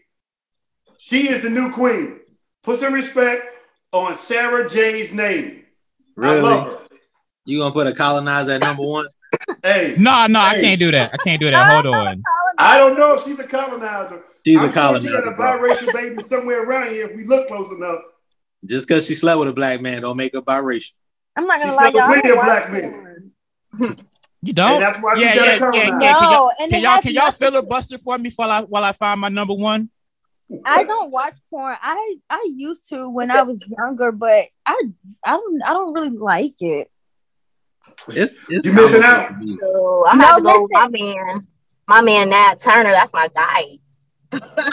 She is the new queen. Put some respect on Sara Jay's name. I love her. You gonna put a colonizer at number one? Hey, [laughs] No, no, I Hey. can't do that. I can't do that. Hold on. I don't know if she's a colonizer. She's I'm a sure she got a biracial baby somewhere around here if we look close enough. Just because she slept with a black man don't make her biracial. I'm not gonna She's lie, never y'all. Plenty of black watch men. You don't? And that's why she yeah, got a yeah, yeah, colonizer. Can y'all, No, and can y'all can y'all filibuster [laughs] for me while I while I find my number one? I don't watch porn. I I used to when I was younger, but I I don't I don't really like it. It's, it's You missing out. So I No, have to go with my man. My man Nat Turner. That's my guy.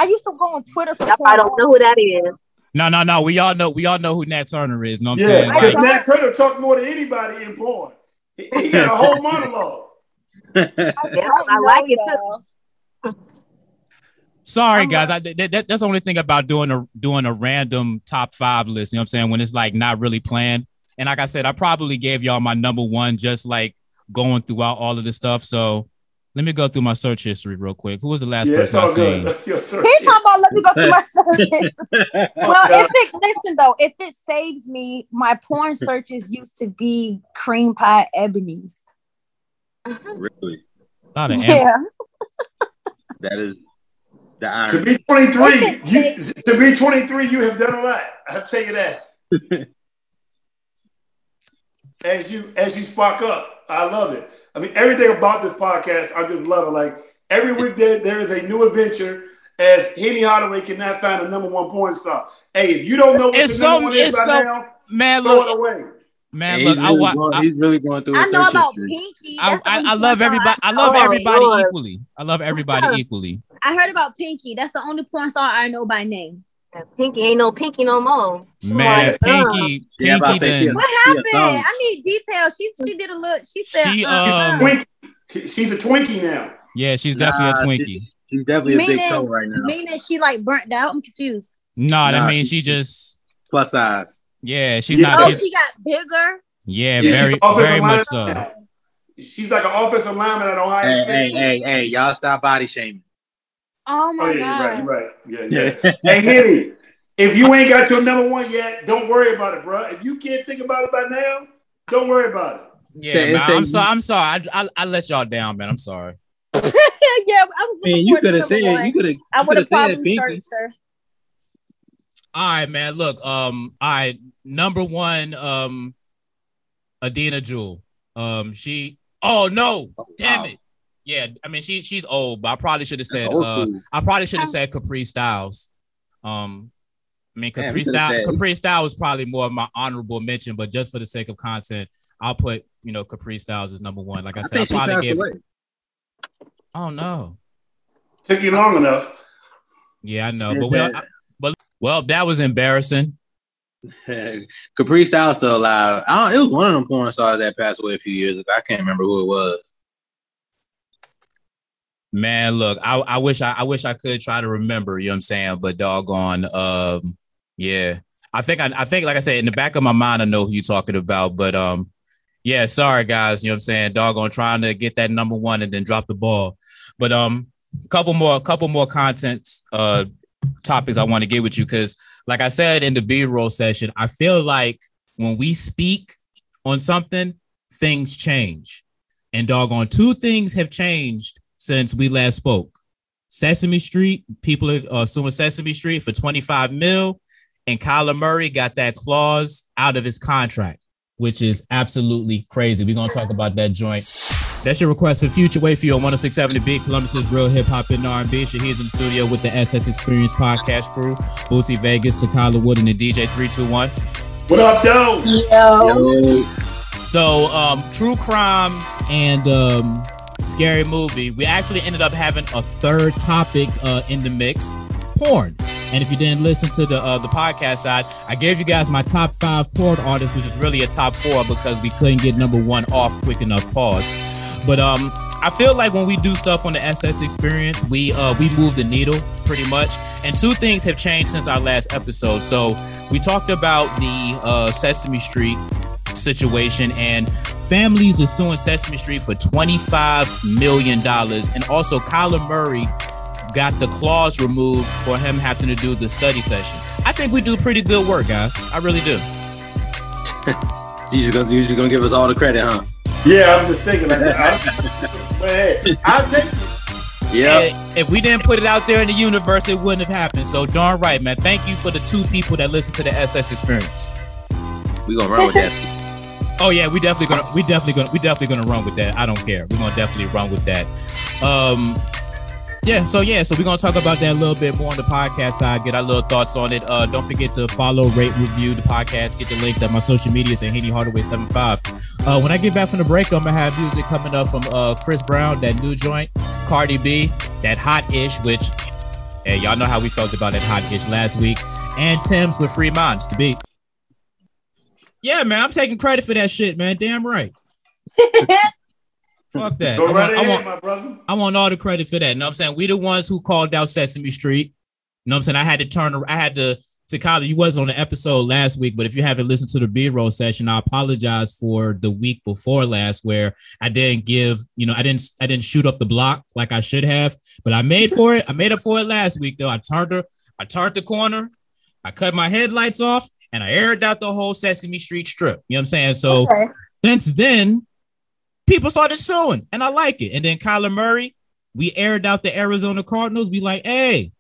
I used to go on Twitter for Y'all porn. probably don't know who that is. No, no, no. We all know we all know who Nat Turner is. Know what I'm Yeah, saying? Because Like, Nat Turner talked more than anybody in porn. He, he got a whole [laughs] monologue. Yeah, don't I like know, it too. [laughs] y'all. Sorry, I'm guys. I, that, that- that's the only thing about doing a doing a random top five list. You know what I'm saying? When it's like not really planned. And like I said, I probably gave y'all my number one just like going throughout all of this stuff. So let me go through my search history real quick. Who was the last Yeah, person I all seen? [laughs] good. Yo, He talking about let me go through my [laughs] searches. [laughs] well, Yeah. if it listen though, if it saves me, my porn searches used to be cream pie ebony's. really? Not an Yeah. That is the To be 23, you, to be 23, you have done a lot. I'll tell you that. [laughs] as you as you spark up. I love it. I mean, everything about this podcast, I just love it. Like every week there, there is a new adventure as Henny Holloway cannot find a number one porn star. Hey, if you don't know what It's the number so- one is it's by so- now, Man, throw look, it away. Man, he's, look. I, really wa- going, I, he's really going through. I a know about history. Pinky. I, I, I love everybody. I I- love Oh, everybody Lord. equally. I love everybody equally. I heard about Pinky. That's the only porn star I know by name. Pinky ain't no Pinky no more. She Man, like, uh, Pinky, Yeah, Pinky, then. What happened? I need details. She she did a look. She said She, uh, um, uh. She's a Twinkie now. yeah, she's Nah, definitely a she- Twinkie. She's definitely a big toe right now. meaning she like burnt out. I'm confused. No, that Nah, means she- she just, Plus size. Yeah, she's Yeah. not. Oh, she's- she got bigger. yeah, Yeah, very, very much so. now. She's like an offensive lineman at Ohio Hey, hey, State. hey, hey, y'all stop body shaming. Oh Oh my yeah, god. you're right. You're right. Yeah, yeah. [laughs] hey, Henny, if you ain't got your number one yet, don't worry about it, bro. If you can't think about it by now, don't worry about it. Yeah, Yeah, man, I'm sorry. I'm sorry. I, I, I let y'all down, man. I'm sorry. [laughs] yeah, I was. Man, you could have the said one. you could have. I would have probably Pinky. searched her. All right, man. Look, um, all right, number one, um, Adina Jewel. Um, she. Oh no! Damn wow. it. Yeah, I mean she she's old, but I probably should have said. Uh. I probably should have said Capri Styles. Um, I mean Capri you could've Styles. Capri Styles was probably more of my honorable mention, but just for the sake of content, I'll put you know Capri Styles as number one. Like I I said, I, think she probably passed gave. away. Oh no. Took you long enough. Yeah, I know, but well, I- but well, that was embarrassing. [laughs] Capri Styles still alive. I don't, it was one of them porn stars that passed away a few years ago. I can't remember who it was. Man, look, I, I wish I, I wish I could try to remember, you know what I'm saying? But doggone, um, yeah. I think I, I think like I said, in the back of my mind, I know who you're talking about. But um, yeah, sorry guys, you know what I'm saying? Doggone trying to get that number one and then drop the ball. But um, couple more, couple more contents, uh topics I want to get with you because like I said in the B-roll session, I feel like when we speak on something, things change. And doggone, two things have changed since we last spoke. Sesame Street, people are uh, suing Sesame Street for 25 mil, and Kyler Murray got that clause out of his contract, which is absolutely crazy. We're gonna talk about that joint. That's your request for future way for you on 1067 The Beat Columbus's Real Hip Hop and R&B. Shaheed's in the studio with the SS Experience podcast crew, Bootsy Vegas, Takyla Wood, and the DJ 321. What up, though? Yo. So, um, true crimes and um, scary movie. We actually ended up having a third topic uh, in the mix: porn. And if you didn't listen to the uh, the podcast side, I gave you guys my top five porn artists, which is really a top four because we couldn't get number one off quick enough. Pause. But um, I feel like when we do stuff on the SS experience, we uh we move the needle pretty much. And two things have changed since our last episode. So we talked about the uh, Sesame Street situation and families are suing Sesame Street for $25 million. And also Kyler Murray got the clause removed for him having to do the study session. I think we do pretty good work, guys. I really do. [laughs] You just gonna you just gonna give us all the credit, huh? Yeah, I'm just thinking. Like, that. but hey, I'll take it. Yeah. And If we didn't put it out there in the universe, it wouldn't have happened. So darn right, man. Thank you for the two people that listen to the SS experience. We gonna run with that. Oh yeah, we definitely gonna we definitely gonna we definitely gonna run with that. I don't care. We're gonna definitely run with that. Um yeah, so yeah, so we're gonna talk about that a little bit more on the podcast side, get our little thoughts on it. Uh don't forget to follow, rate, review the podcast, get the links at my social medias at Henny Hardaway 75. Uh when I get back from the break, I'm gonna have music coming up from uh Chris Brown, that new joint, Cardi B, that hot ish, which hey, y'all know how we felt about that hot ish last week, and Tim's with Free Minds to beat. Yeah, man, I'm taking credit for that shit, man. Damn right. [laughs] Fuck that. Go I right want, I ahead, want, my brother. I want all the credit for that. You know what I'm saying? We the ones who called out Sesame Street. You know what I'm saying? I had to turn, I had to, to Kyler, you wasn't on the episode last week, but if you haven't listened to the B-roll session, I apologize for the week before last where I didn't give, you know, I didn't, I didn't shoot up the block like I should have, but I made for it. I made up for it last week though. I turned her, I turned the corner, I cut my headlights off, and I aired out the whole Sesame Street strip. You know what I'm saying? So Okay. since then, people started suing, and I like it. And then Kyler Murray, we aired out the Arizona Cardinals. We like, hey,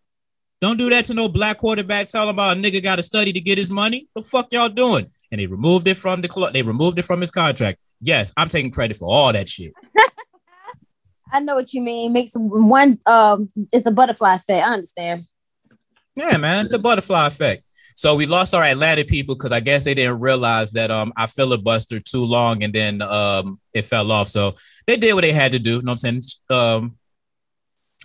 don't do that to no black quarterback. Tell him about a nigga got to study to get his money. The fuck y'all doing? and they removed it from the club. They removed it from his contract. Yes, I'm taking credit for all that shit. [laughs] I know what you mean. Makes one um it's a butterfly effect. I understand. Yeah, man, the butterfly effect. So we lost our Atlanta people because I guess they didn't realize that um I filibustered too long and then um it fell off. So they did what they had to do. You know what I'm saying? Um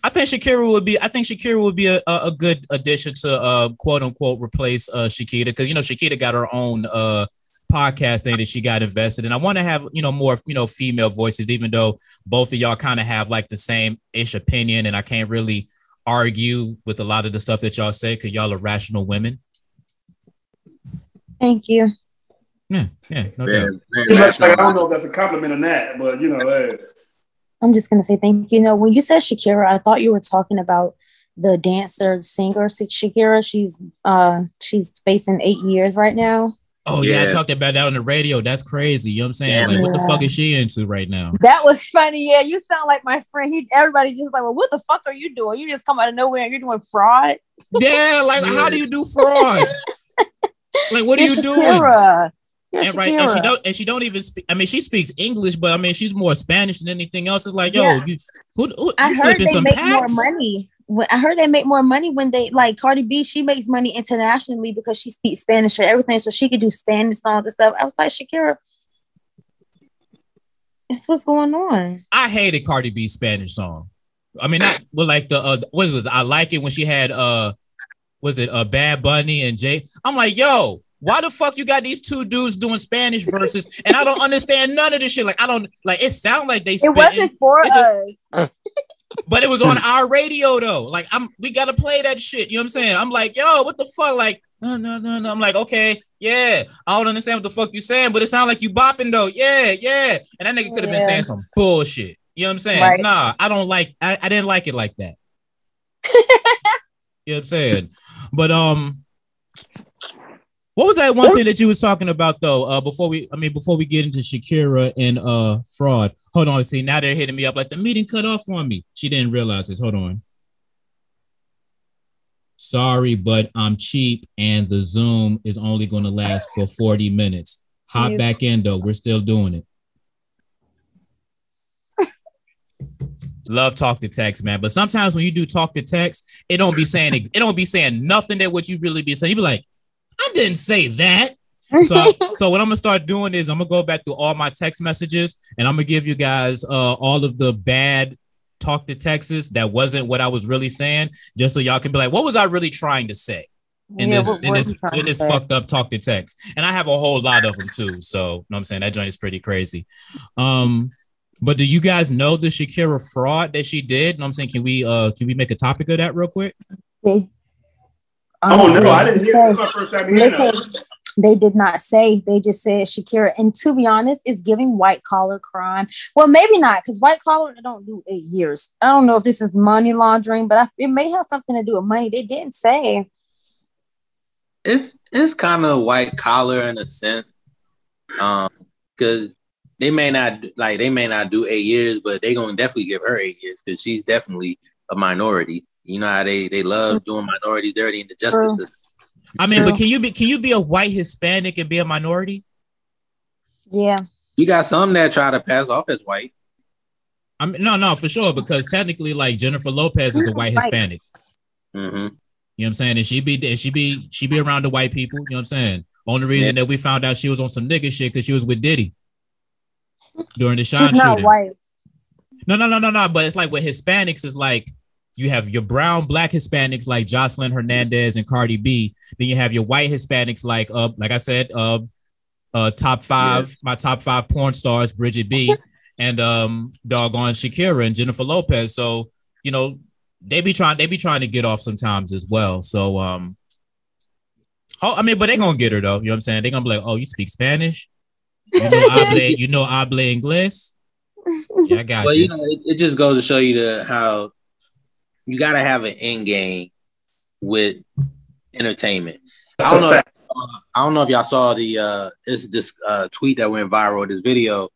I think Shakeryha would be I think Shakeryha would be a, a good addition to uh quote unquote replace uh Shakira because you know Shakira got her own uh podcast thing that she got invested in. I want to have you know more you know female voices, even though both of y'all kind of have like the same ish opinion, and I can't really argue with a lot of the stuff that y'all say because y'all are rational women. Thank you. Yeah, yeah, no doubt. Very, very Like. I don't know if that's a compliment or not, but you know, hey. I'm just gonna say thank you. No, when you said Shakira, I thought you were talking about the dancer singer Shakira. She's uh she's facing eight years right now. Oh yeah. I talked about that on the radio. That's crazy. You know what I'm saying? Damn Like, what the fuck is she into right now? That was funny. Yeah, you sound like my friend. He everybody just like, well, what the fuck are you doing? You just come out of nowhere and you're doing fraud. Yeah, like how do you do fraud? [laughs] like, what are You're doing? And right, and she don't, and she don't even speak. I mean, she speaks English, but I mean, she's more Spanish than anything else. It's like, yo, Yeah. you, who, who, I you heard they make packs? more money. When, I heard they make more money when they like Cardi B. She makes money internationally because she speaks Spanish and everything, so she could do Spanish songs and stuff. I was like, Shakira, it's what's going on. I hated Cardi B's Spanish song. I mean, not well, like the uh, what was it? I like it when she had uh, was it uh, Bad Bunny and Jay? I'm like, yo, why the fuck you got these two dudes doing Spanish verses, and I don't understand none of this shit. Like, I don't like. It sound like they It wasn't for It just- us. [laughs] but it was on our radio though. Like, I'm we gotta play that shit. You know what I'm saying? I'm like, yo, what the fuck? Like, no, no, no, no. I'm like, okay, yeah, I don't understand what the fuck you saying, but it sound like you bopping though. Yeah, yeah. And that nigga could have been saying some bullshit. You know what I'm saying? Right. Nah, I don't like. I, I didn't like it like that. [laughs] you know what I'm saying? But um, what was that one thing that you was talking about though? Uh, before we, I mean, before we get into Shakira and uh fraud. Hold on, see now they're hitting me up like the meeting cut off on me. She didn't realize this. Hold on. Sorry, but I'm cheap and the Zoom is only going to last for 40 minutes. Hop back in though. We're still doing it. Love talk to text, man. But sometimes when you do talk to text, it don't be saying it, it don't be saying nothing that what you really be saying. You be like, I didn't say that. So, [laughs] so what I'm gonna start doing is I'm gonna go back through all my text messages and I'm gonna give you guys uh, all of the bad talk to texts that wasn't what I was really saying, just so y'all can be like, what was I really trying to say in Yeah, this in this in this fucked up talk to text? And I have a whole lot of them too. So, you know what I'm saying that joint is pretty crazy. Um, but do you guys know the Shakira fraud that she did? You know what I'm saying, can we uh can we make a topic of that real quick? They, Oh no, I honestly, didn't hear. This is my first time hearing that. They did not say. They just said Shakira. And to be honest, it's giving white collar crime. Well, maybe not, because white collar don't do eight years. I don't know if this is money laundering, but I, it may have something to do with money. They didn't say. it's it's kind of white collar in a sense, um, because they may not like they may not do eight years, but they gonna definitely give her eight years because she's definitely a minority. You know how they they love doing minorities dirty in the justice system. I mean, but can you be can you be a white Hispanic and be a minority? Yeah. You got some that try to pass off as white. I mean, no, no, for sure, because technically, like Jennifer Lopez is a white Right. Hispanic. hmm You know what I'm saying? And she be and she be she be around the white people. You know what I'm saying? Only reason that we found out she was on some nigga shit because she was with Diddy during the Sean She's not shooting. white. No, no, no, no, no. But it's like with Hispanics, is like you have your brown black Hispanics like Joseline Hernandez and Cardi B. Then you have your white Hispanics like uh like I said, uh uh top five, my top five porn stars, Bridgette B [laughs] and um doggone Shakira and Jennifer Lopez. So, you know, they be trying they be trying to get off sometimes as well. So um Oh, I mean, but they gonna get her though. You know what I'm saying? They gonna be like, "Oh, you speak Spanish? You know, [laughs] hable, you know, hable inglés? Yeah, I got But you. you know, it, it just goes to show you the how you got to have an end game with entertainment. I don't know. If, uh, I don't know if y'all saw the uh, this this uh, tweet that went viral. This video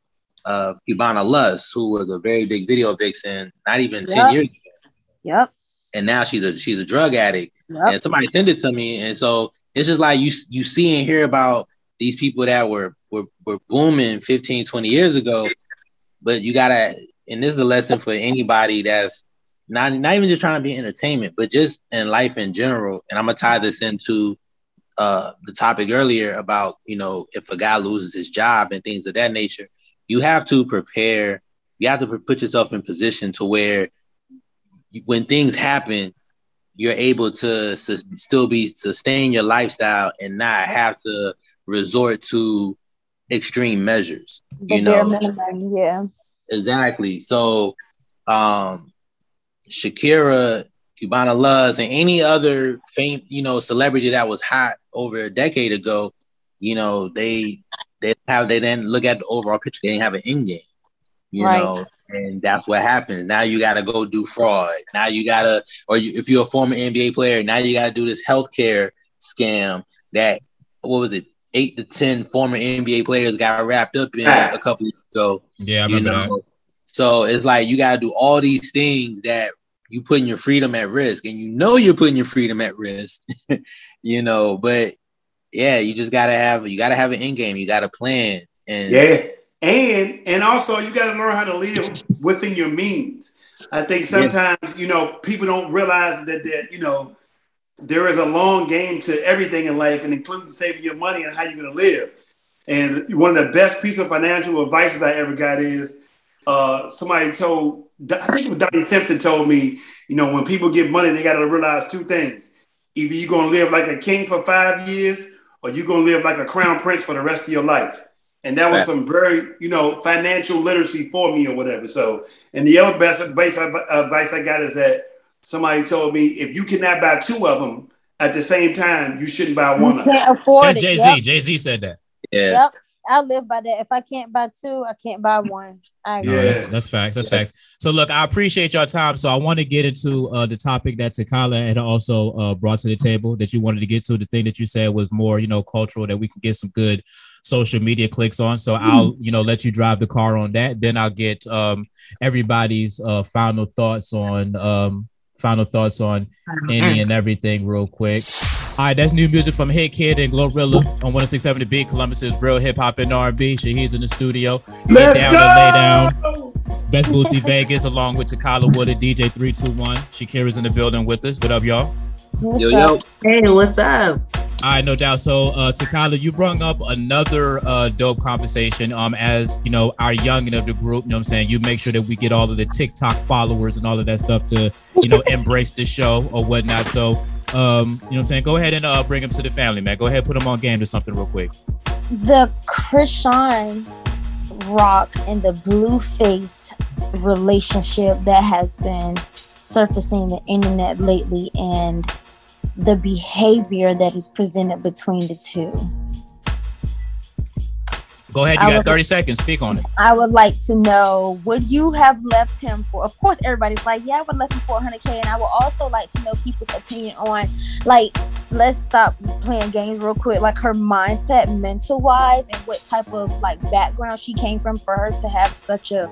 of Cubana Lust, who was a very big video vixen, not even ten Yep. years ago, Yep. and now she's a she's a drug addict. Yep. And somebody sent it to me, and so it's just like you you see and hear about these people that were were, were booming 15, 20 years ago. But you gotta, and this is a lesson for anybody that's not not even just trying to be entertainment, but just in life in general. And I'm gonna tie this into uh the topic earlier about you know if a guy loses his job and things of that nature, you have to prepare. You have to put yourself in position to where when things happen, you're able to su- still be sustain your lifestyle and not have to resort to extreme measures. The you know, minimum, yeah. exactly. So, um, Shakira, Cubana Loves, and any other fame, you know, celebrity that was hot over a decade ago, you know, they they have they didn't look at the overall picture. They didn't have an end game, you Right. know, and that's what happens. Now you got to go do fraud. Now you gotta, or you, if you're a former NBA player, now you got to do this healthcare scam that what was it? Eight to ten former NBA players got wrapped up in a couple years ago. Yeah, I You remember that. so it's like you gotta do all these things that you putting your freedom at risk, and you know you're putting your freedom at risk. [laughs] you know, but yeah, you just gotta have you gotta have an end game. You gotta plan. And Yeah, and and also you got to learn how to live within your means. I think sometimes you know people don't realize that that you know there is a long game to everything in life, and including saving your money and how you're going to live. And one of the best piece of financial advice I ever got is uh, somebody told I think it was Donnie Simpson told me, you know, when people get money, they got to realize two things: either you're going to live like a king for five years, or you're going to live like a crown prince for the rest of your life. And that was Right. some very, you know, financial literacy for me or whatever. So, and the other best advice, advice I got is that somebody told me if you cannot buy two of them at the same time, you shouldn't buy one You can't afford That's it. Jay Z. Jay Z said that. yeah, Yep. I live by that. If I can't buy two, I can't buy one. I agree. Yeah. that- that's facts. That's facts. So look, I appreciate your time. So I want to get into uh, the topic that Takyla had also uh, brought to the table that you wanted to get to. The thing that you said was more, you know, cultural that we can get some good social media clicks on. So I'll, you know, let you drive the car on that. Then I'll get um, everybody's uh, final thoughts on um, final thoughts on any and everything real quick. All right, that's new music from Hitkidd and Glorilla on 1067 The Beat. Columbus's real hip hop and R&B. Shaheed's in the studio. Get Let's down to lay down. Best [laughs] Bootsy Vegas, along with Takyla Wood, DJ three two one. Shakeryha's in the building with us. What up, y'all? yo yo, Hey, what's up? All right, no doubt. So, uh, Takyla, you brought up another uh, dope conversation. Um, as you know, our youngin of the group, you know what I'm saying? You make sure that we get all of the TikTok followers and all of that stuff to, you know, [laughs] embrace the show or whatnot. So, um, you know what I'm saying? Go ahead and uh, bring them to the family, man. Go ahead, put them on game to something real quick. The Chrisean Rock and the Blueface relationship that has been surfacing the internet lately and the behavior that is presented between the two. Go ahead. You I got would- 30 seconds. Speak on it. I would like to know would you have left him for of course everybody's like yeah I would left him for 100k and I would also like to know people's opinion on like let's stop playing games real quick like her mindset mental wise and what type of like background she came from for her to have such a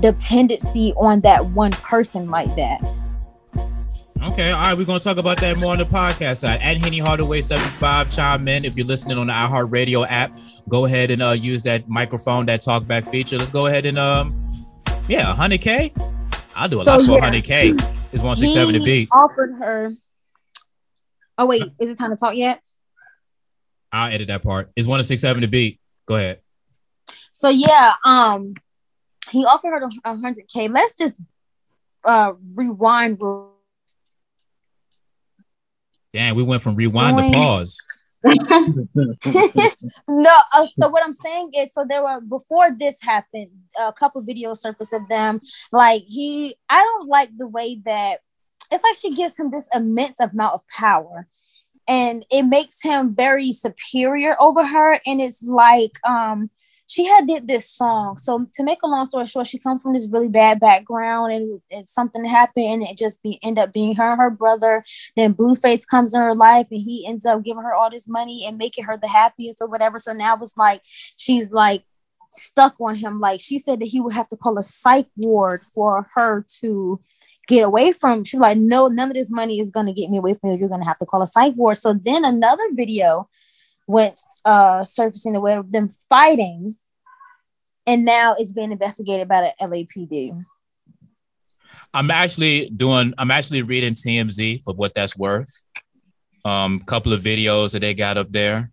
dependency on that one person like that Okay, all right, we're gonna talk about that more on the podcast side. At Henny Hardaway 75, chime in. If you're listening on the iHeartRadio app, go ahead and uh, use that microphone, that talkback feature. Let's go ahead and um, yeah, 100k. I'll do a So, lot for yeah. 100k. It's 167 to He beat. offered her oh wait is it time to talk yet I'll edit that part. It's 167 to beat. Go ahead. So yeah, um, he offered her a hundred k. Let's just uh rewind. real- Damn, we went from rewind to pause. [laughs] no, uh, so what I'm saying is, so there were before this happened, a couple videos surfaced of them. Like he, I don't like the way that it's like she gives him this immense amount of power, and it makes him very superior over her. And it's like, um, she had did this song. So to make a long story short, she come from this really bad background, and, and something happened, and it just be end up being her and her brother. Then Blueface comes in her life, and he ends up giving her all this money and making her the happiest or whatever. So now it's like she's like stuck on him. Like she said that he would have to call a psych ward for her to get away from. She was like, no, none of this money is gonna get me away from you. You're gonna have to call a psych ward. So then another video went uh surfacing the way of them fighting, and now it's being investigated by the LAPD. I'm actually doing. I'm actually reading TMZ for what that's worth. Um, couple of videos that they got up there.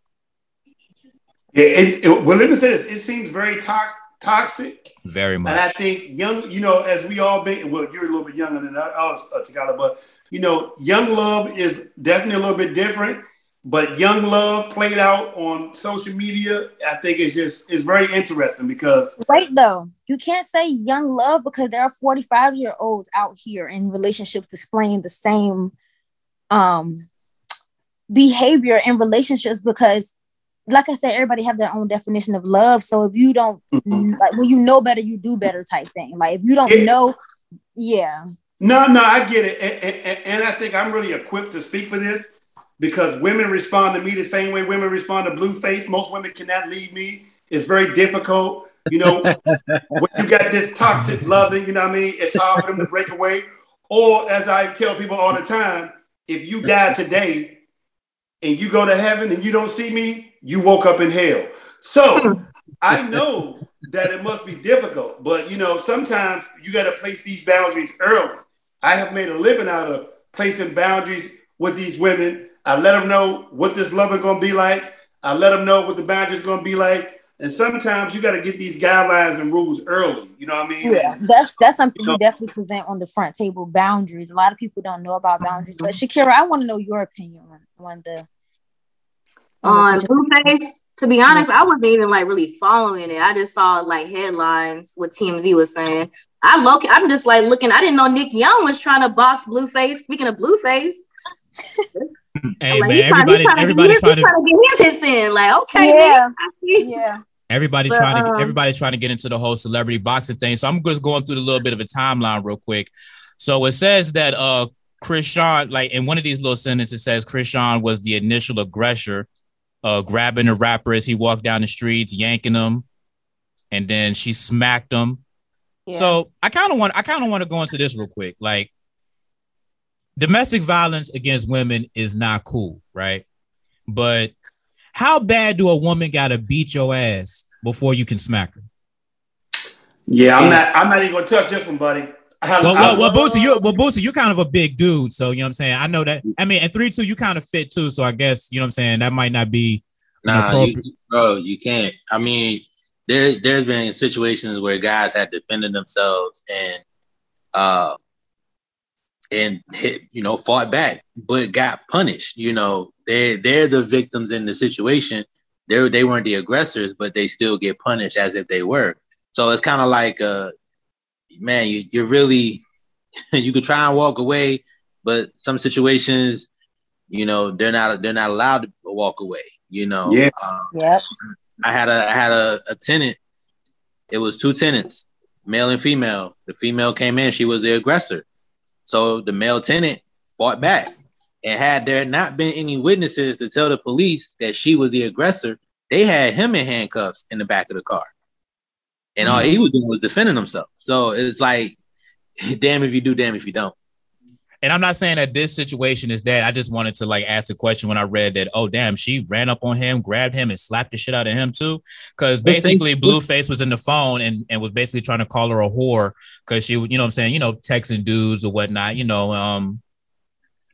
Yeah, it, it, well, let me say this. It seems very tox- toxic. Very much. And I think young, you know, as we all been, well, you're a little bit younger than us, uh, Takyla, but you know, young love is definitely a little bit different. But young love played out on social media, I think it's just it's very interesting because Wait though, you can't say young love because there are 45 year olds out here in relationships displaying the same um behavior in relationships because like I said, everybody have their own definition of love. So if you don't Mhm. like when you know better, you do better type thing. Like if you don't Yeah. know, yeah. No, no, I get it, and, and, and I think I'm really equipped to speak for this because women respond to me the same way women respond to Blueface. Most women cannot leave me. It's very difficult, you know. [laughs] when you got this toxic loving, you know what I mean. It's hard for them to break away. Or as I tell people all the time, if you die today and you go to heaven and you don't see me, you woke up in hell. So I know that it must be difficult, but you know, sometimes you got to place these boundaries early. I have made a living out of placing boundaries with these women. I let them know what this love is going to be like. I let them know what the boundaries going to be like. And sometimes you got to get these guidelines and rules early. You know what I mean? Yeah, that's that's something you definitely present on the front table. Boundaries. A lot of people don't know about boundaries, but Shakeryha, I want to know your opinion on, on the on Blueface. To be honest, I wasn't even like really following it. I just saw like headlines what TMZ was saying. I look, I'm just like looking. I didn't know Nick Young was trying to box Blueface. Speaking of Blueface, Hey like, man, he trying, he everybody, trying, everybody to, get, trying to, trying to get his hits in. Like, okay, Yeah. man, yeah. everybody But, trying to, um, everybody's trying to get into the whole celebrity boxing thing. So I'm just going through a little bit of a timeline real quick. So it says that uh Chrisean, like in one of these little sentences, it says Chrisean was the initial aggressor, uh, grabbing the rapper as he walked down the streets, yanking him, and then she smacked him. yeah. So I kind of want I kind of want to go into this real quick. Like domestic violence against women is not cool, right? But how bad do a woman gotta beat your ass before you can smack her? Yeah, I'm not. I'm not even gonna touch this one, buddy. I, Well, I well, well, Bootsy, you well, Bootsy, you're kind of a big dude, so you know what I'm saying. I know that. I mean, and three two, you kind of fit too. So I guess you know what I'm saying. That might not be Nah, you, bro, you can't. I mean, there there's been situations where guys have defended themselves and uh and hit, you know, fought back, but got punished. You know, they they're the victims in the situation. They they weren't the aggressors, but they still get punished as if they were. So it's kind of like, uh, man, you you're really [laughs] you could try and walk away, but some situations, you know, they're not they're not allowed to walk away. You know, Yeah. Um, Yep. I had a I had a, a tenant. It was two tenants, male and female. The female came in, she was the aggressor. So the male tenant fought back. And had there not been any witnesses to tell the police that she was the aggressor, they had him in handcuffs in the back of the car. And all mm-hmm. he was doing was defending himself. So it's like, [laughs] damn if you do, damn if you don't. And I'm not saying that this situation is that. I just wanted to like ask a question when I read that. Oh, damn, she ran up on him, grabbed him, and slapped the shit out of him too. Because basically, Blueface was in the phone and, and was basically trying to call her a whore because she, you know, what I'm saying, you know, texting dudes or whatnot. You know, um,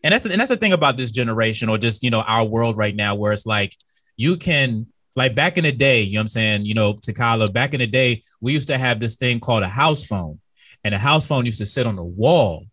and that's and that's the thing about this generation or just you know our world right now, where it's like you can. Like back in the day, you know what I'm saying? You know, Takyla, back in the day, we used to have this thing called a house phone. And a house phone used to sit on the wall.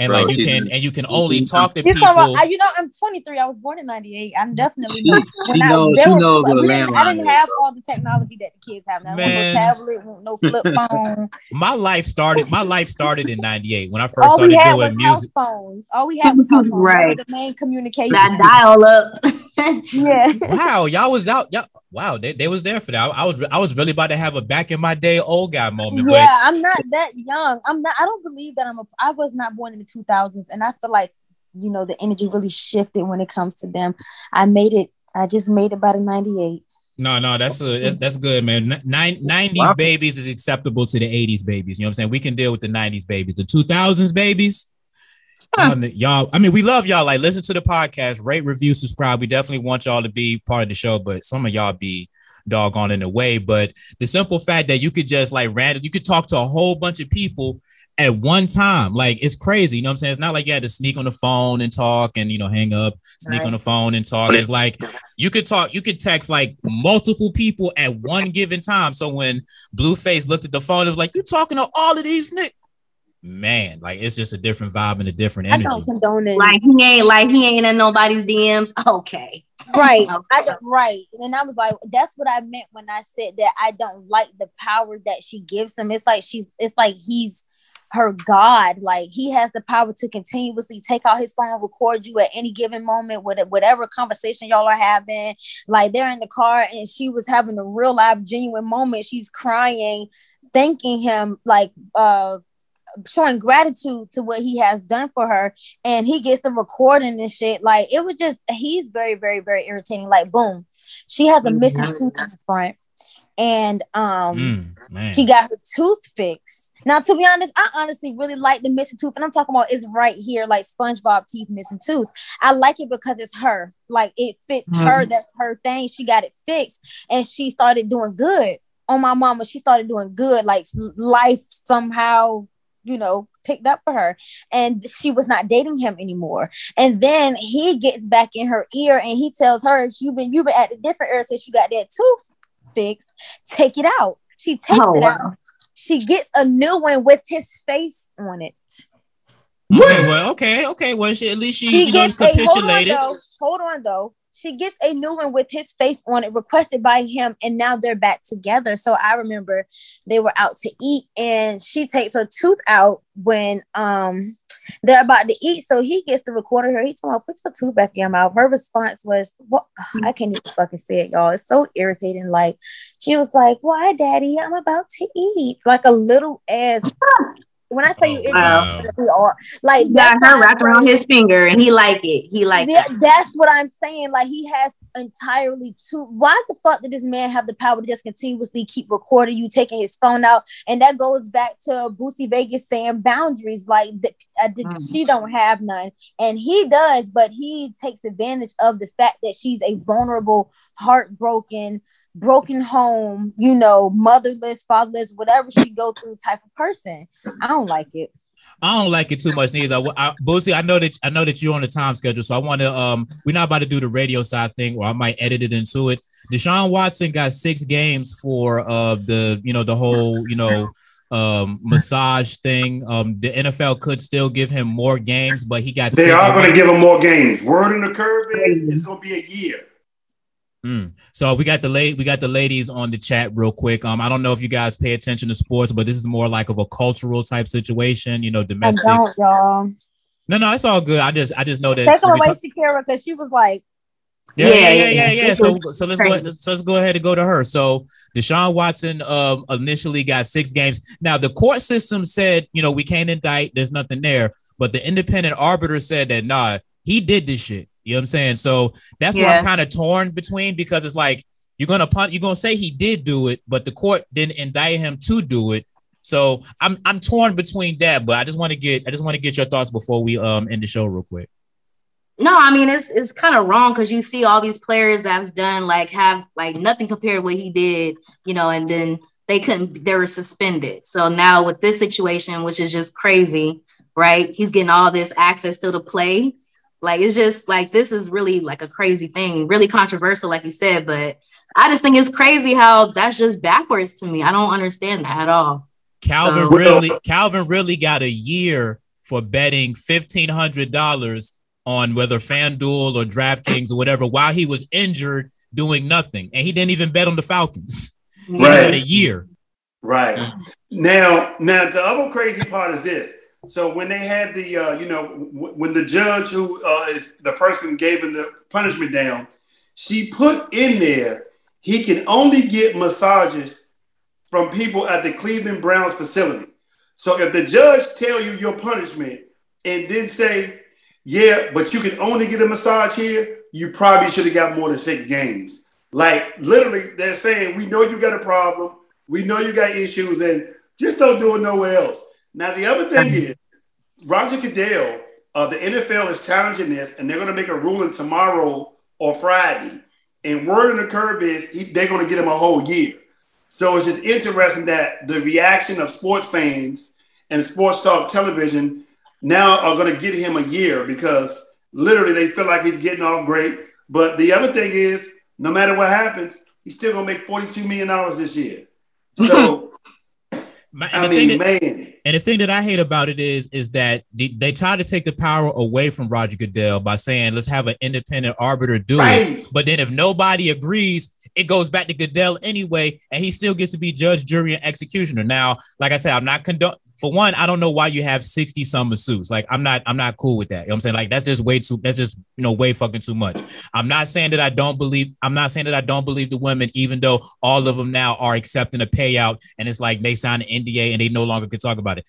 And Bro, like you can and you can only talk to You people. talking about, you know, I'm 23. I was born in 98. I'm definitely She- not. she I- knows- there she knows what we a didn't- I didn't have all the technology that the kids have now. Man. No tablet, no flip [laughs] phone. my life started my life started in 98 when I first all we started had doing was house music. phones. All we had was [laughs] house phones. Right. That was the main communication. That dial up. [laughs] yeah. [laughs] Wow, y'all was out. Y'all, wow, they, they was there for that. I, I was I was really about to have a back in my day old guy moment. Yeah, I'm not that young. I'm not. I don't believe that I'm a. I was not born in the 2000s, and I feel like you know the energy really shifted when it comes to them. I made it. I just made it by the 98. No, no, that's a, that's, that's good, man. Nine, 90s babies is acceptable to the 80s babies. You know what I'm saying? We can deal with the 90s babies. The 2000s babies, on the- y'all, I mean, we love y'all. Like, listen to the podcast, rate, review, subscribe. We definitely want y'all to be part of the show, but some of y'all be doggone in the way. But the simple fact that you could just like random, you could talk to a whole bunch of people at one time. Like it's crazy. You know what I'm saying? It's not like you had to sneak on the phone and talk and you know hang up, sneak Right. on the phone and talk. It's like you could talk, you could text like multiple people at one given time. So when Blueface looked at the phone, it was like, you talking to all of these niggas. Man, like it's just a different vibe and a different I energy. don't condone it. Like he ain't like he ain't in nobody's DMs. Okay. Right. [laughs] Okay. I right. And I was like, that's what I meant when I said that I don't like the power that she gives him. It's like she's it's like he's her God. Like he has the power to continuously take out his phone and record you at any given moment with whatever conversation y'all are having. Like they're in the car and she was having a real live genuine moment. She's crying, thanking him, like uh showing gratitude to what he has done for her and he gets the recording and shit. Like it was just he's very, very, very irritating. Like boom, she has a missing tooth in the front, and um Mm, she got her tooth fixed. Now, to be honest, I honestly really like the missing tooth, and I'm talking about it's right here, like SpongeBob teeth missing tooth. I like it because it's her, like it fits her. Mhm. That's her thing. She got it fixed, and she started doing good. On my mama, she started doing good. Like life somehow, you know, picked up for her, and she was not dating him anymore. And then he gets back in her ear, and he tells her, "You've been you've been acting different ever since you got that tooth fixed. Take it out." She takes Oh, it wow. out she gets a new one with his face on it. Okay, well, okay, okay. Well, she at least she, She you know, gets a hold on capitulated. though. Hold on though. She gets a new one with his face on it, requested by him, and now they're back together. So I remember they were out to eat, and she takes her tooth out when um they're about to eat. So he gets to record her. He told her, "Put your tooth back in your mouth." Her response was, "What? I can't even fucking say it, y'all. It's so irritating." Like she was like, "Why, Daddy? I'm about to eat." Like a little ass. When I tell you, it wow. just really are like He got her why wrapped say- around his finger and he like it. He like yeah, that. that's what I'm saying. Like he has entirely two. Why the fuck did this man have the power to just continuously keep recording you, taking his phone out? And that goes back to Bootsy Vegas saying boundaries. Like th- uh, th- Mhm. she don't have none, and he does, but he takes advantage of the fact that she's a vulnerable, heartbroken, broken home, you know, motherless, fatherless, whatever she go through type of person. I don't like it. I don't like it too much neither. I, Bootsy, I know that I know that you're on the time schedule, so I want to. Um, we're not about to do the radio side thing, or I might edit it into it. Deshaun Watson got six games for uh the you know the whole you know um massage thing. Um, the NFL could still give him more games, but he got. They six are going to give him more games. Word on the curve is it's going to be a year. Mm. So we got the late we got the ladies on the chat real quick. Um, I don't know if you guys pay attention to sports, but this is more like of a cultural type situation. You know, I domestic. don't, y'all. No, no, it's all good. I just I just know that. Her we away, talk- Shakeryha, because she was like. Yeah, yeah, Yeah, yeah, yeah. So, so let's go. Crazy. So let's go ahead and go to her. So Deshaun Watson um, initially got six games. Now the court system said, you know, we can't indict. There's nothing there. But the independent arbiter said that nah, he did this shit. You know what I'm saying? So that's where I'm kind of torn between because it's like you're gonna punt, you're gonna say he did do it, but the court didn't indict him to do it. So I'm I'm torn between that. But I just want to get I just want to get your thoughts before we um end the show real quick. No, I mean it's it's kind of wrong because you see all these players that's done like have like nothing compared to what he did, you know, and then they couldn't they were suspended. So now with this situation, which is just crazy, right? He's getting all this access still to play. Like it's just like this is really like a crazy thing, really controversial, like you said. But I just think it's crazy how that's just backwards to me. I don't understand that at all. Calvin So- really Calvin really got a year for betting fifteen hundred dollars on whether FanDuel or DraftKings or whatever while he was injured doing nothing. And he didn't even bet on the Falcons. He Right. had a year. Right. Now, now the other crazy part is this. So when they had the, uh, you know, w- when the judge who uh, is the person gave him the punishment down, she put in there he can only get massages from people at the Cleveland Browns facility. So if the judge tell you your punishment and then say, yeah, but you can only get a massage here, you probably should have got more than six games. Like literally, they're saying, we know you got a problem, we know you got issues, and just don't do it nowhere else. Now the other thing is, Roger Goodell Uh, the NFL is challenging this, and they're going to make a ruling tomorrow or Friday. And word on the curve is he, they're going to get him a whole year. So it's just interesting that the reaction of sports fans and sports talk television now are going to give him a year because literally they feel like he's getting off great. But the other thing is, no matter what happens, he's still going to make $42 million this year. So, [laughs] My- I and the mean, thing that- man. And the thing that I hate about it is, is that they, they try to take the power away from Roger Goodell by saying, let's have an independent arbiter do it. But then if nobody agrees, it goes back to Goodell anyway, and he still gets to be judge, jury, and executioner. Now, like I said, I'm not condone. For one, I don't know why you have 60 some masseuse. Like, I'm not, I'm not cool with that. You know what I'm saying? Like, that's just way too, that's just, you know, way fucking too much. I'm not saying that I don't believe, I'm not saying that I don't believe the women, even though all of them now are accepting a payout and it's like they signed an NDA and they no longer can talk about it.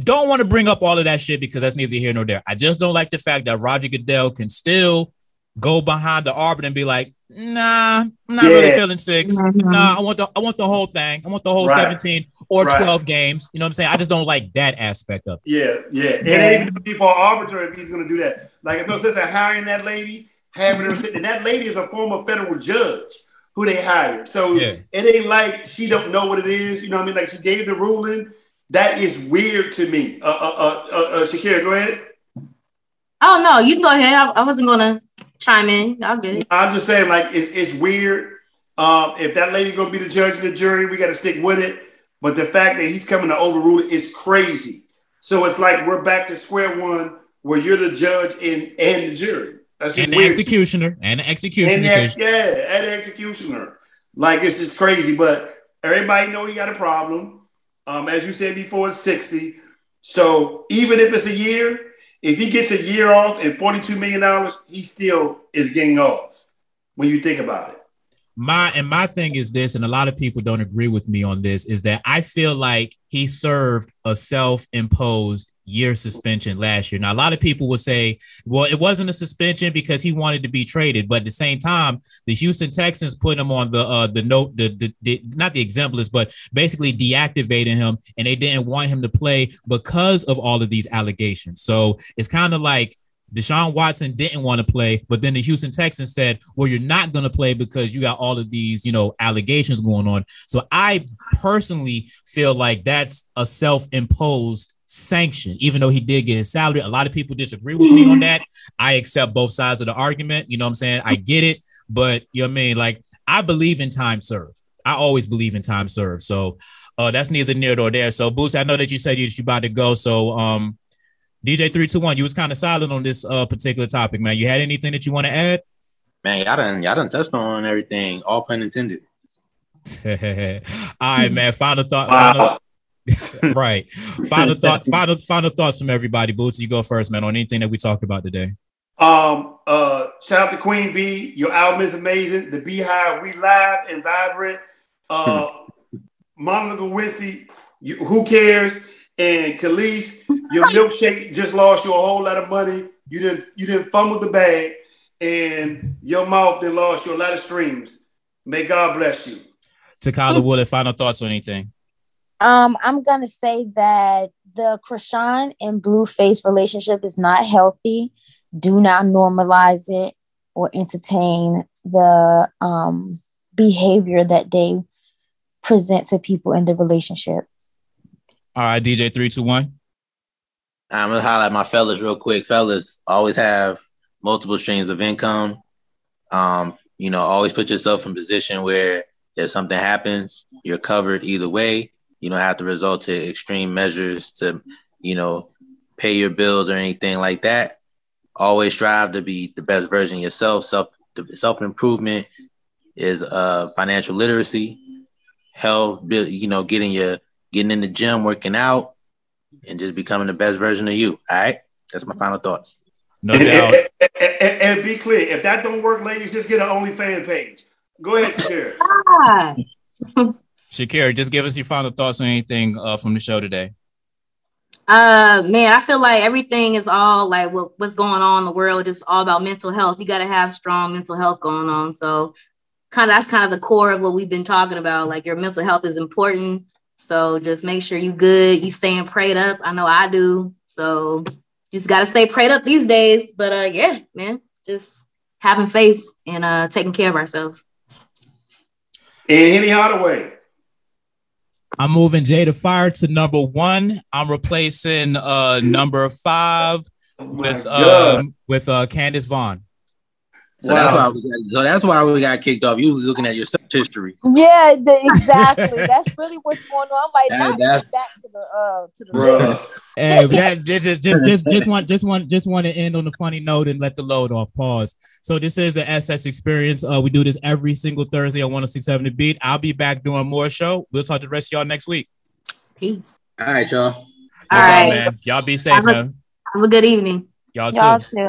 Don't want to bring up all of that shit because that's neither here nor there. I just don't like the fact that Roger Goodell can still go behind the arbiter and be like, nah, I'm not really feeling 6 Mhm. Nah, I want the I want the whole thing. I want the whole Right. 17 or Right. 12 games. You know what I'm saying? I just don't like that aspect of it. Yeah, yeah. It ain't even gonna be for an arbiter if he's gonna do that. Like it's no sense in hiring that lady, having her sit, and that lady is a former federal judge who they hired. So Yeah. it ain't like she don't know what it is. You know what I mean? Like she gave the ruling. That is weird to me. Uh, uh, uh, uh, uh Shakeryha, go ahead. Oh no, you can go ahead. I, I wasn't gonna chime in. I'll get it. I'm just saying, like it's, it's weird. Um, if that lady gonna be the judge and the jury, we got to stick with it. But the fact that he's coming to overrule it is crazy. So it's like we're back to square one, where you're the judge and and the jury. That's And the weird. executioner. And the executioner. and that, because- yeah, and the executioner. Like it's just crazy. But everybody know he got a problem. Um, as you said before, it's 60. So even if it's a year, if he gets a year off and $42 million, he still is getting off when you think about it. My and my thing is this, and a lot of people don't agree with me on this, is that I feel like he served a self-imposed year suspension last year. Now, a lot of people will say, well, it wasn't a suspension because he wanted to be traded, but at the same time, the Houston Texans put him on the uh the note, the, the, the not the exempt list, but basically deactivating him, and they didn't want him to play because of all of these allegations. So it's kind of like Deshaun Watson didn't want to play, but then the Houston Texans said, "Well, you're not going to play because you got all of these, you know, allegations going on." So I personally feel like that's a self-imposed sanction, even though he did get his salary. A lot of people disagree with me on that. I accept both sides of the argument. You know what I'm saying? I get it, but you know what I mean? Like I believe in time served. I always believe in time served. So uh, that's neither near nor there. So Boots, I know that you said you you about to go. So um, DJ three two one, you was kind of silent on this uh, particular topic, man. You had anything that you want to add? Man, y'all done y'all done touched on everything, all pun intended. [laughs] All right, man. Final thought. Final, [laughs] right. Final thought. [laughs] Final final thoughts from everybody. Boots, you go first, man. On anything that we talked about today. Um, uh, shout out to Queen Bee. Your album is amazing. The Bey-Hive, we live and vibrant. Uh, Monica Lewinsky, you, who cares? And Kelis, [laughs] your milkshake just lost you a whole lot of money. You didn't you didn't fumble the bag, and your mouth then lost you a lot of streams. May God bless you. Takyla Woolard, final thoughts on anything? Um, I'm gonna say that the Chrisean and Blueface relationship is not healthy. Do not normalize it or entertain the um behavior that they present to people in the relationship. All right, DJ three two one. I'm gonna highlight my fellas real quick. Fellas, always have multiple streams of income. Um, you know, always put yourself in position where if something happens, you're covered either way. You don't have to resort to extreme measures to, you know, pay your bills or anything like that. Always strive to be the best version of yourself. Self self improvement is uh financial literacy. Health, you know, getting your getting in the gym, working out, and just becoming the best version of you. All right, that's my final thoughts. No And, doubt. and- and- and be clear, if that don't work, ladies, just get an OnlyFans page. Go ahead, Shakeryha. Ah, [laughs] Shakeryha, just give us your final thoughts on anything uh, from the show today. Uh man, I feel like everything is all like what, what's going on in the world is all about mental health. You got to have strong mental health going on. So kind of that's kind of the core of what we've been talking about. Like your mental health is important. So just make sure you good, you staying prayed up. I know I do. So just gotta stay prayed up these days. But uh, yeah, man, just having faith and uh taking care of ourselves. And Henny Hardaway. I'm moving Jada Fire to number one. I'm replacing uh number five Oh with my God. um with uh Candace Vaughn. So, that's Wow. why we got, so that's why we got kicked off. You was looking at your search history. Yeah, the, exactly. That's really what's going on. I'm like, That- not back to the uh to the Bruh. Hey, that, just, just, just, just, just want, just want, just want to end on a funny note and let the load off. Pause. So this is the SS Experience. Uh, we do this every single Thursday on 106.7 The Beat. I'll be back doing more show. We'll talk to the rest of y'all next week. Peace. All right, y'all. All No problem, right. man. Y'all be safe, Have a- man. Have a good evening. Y'all. Y'all too.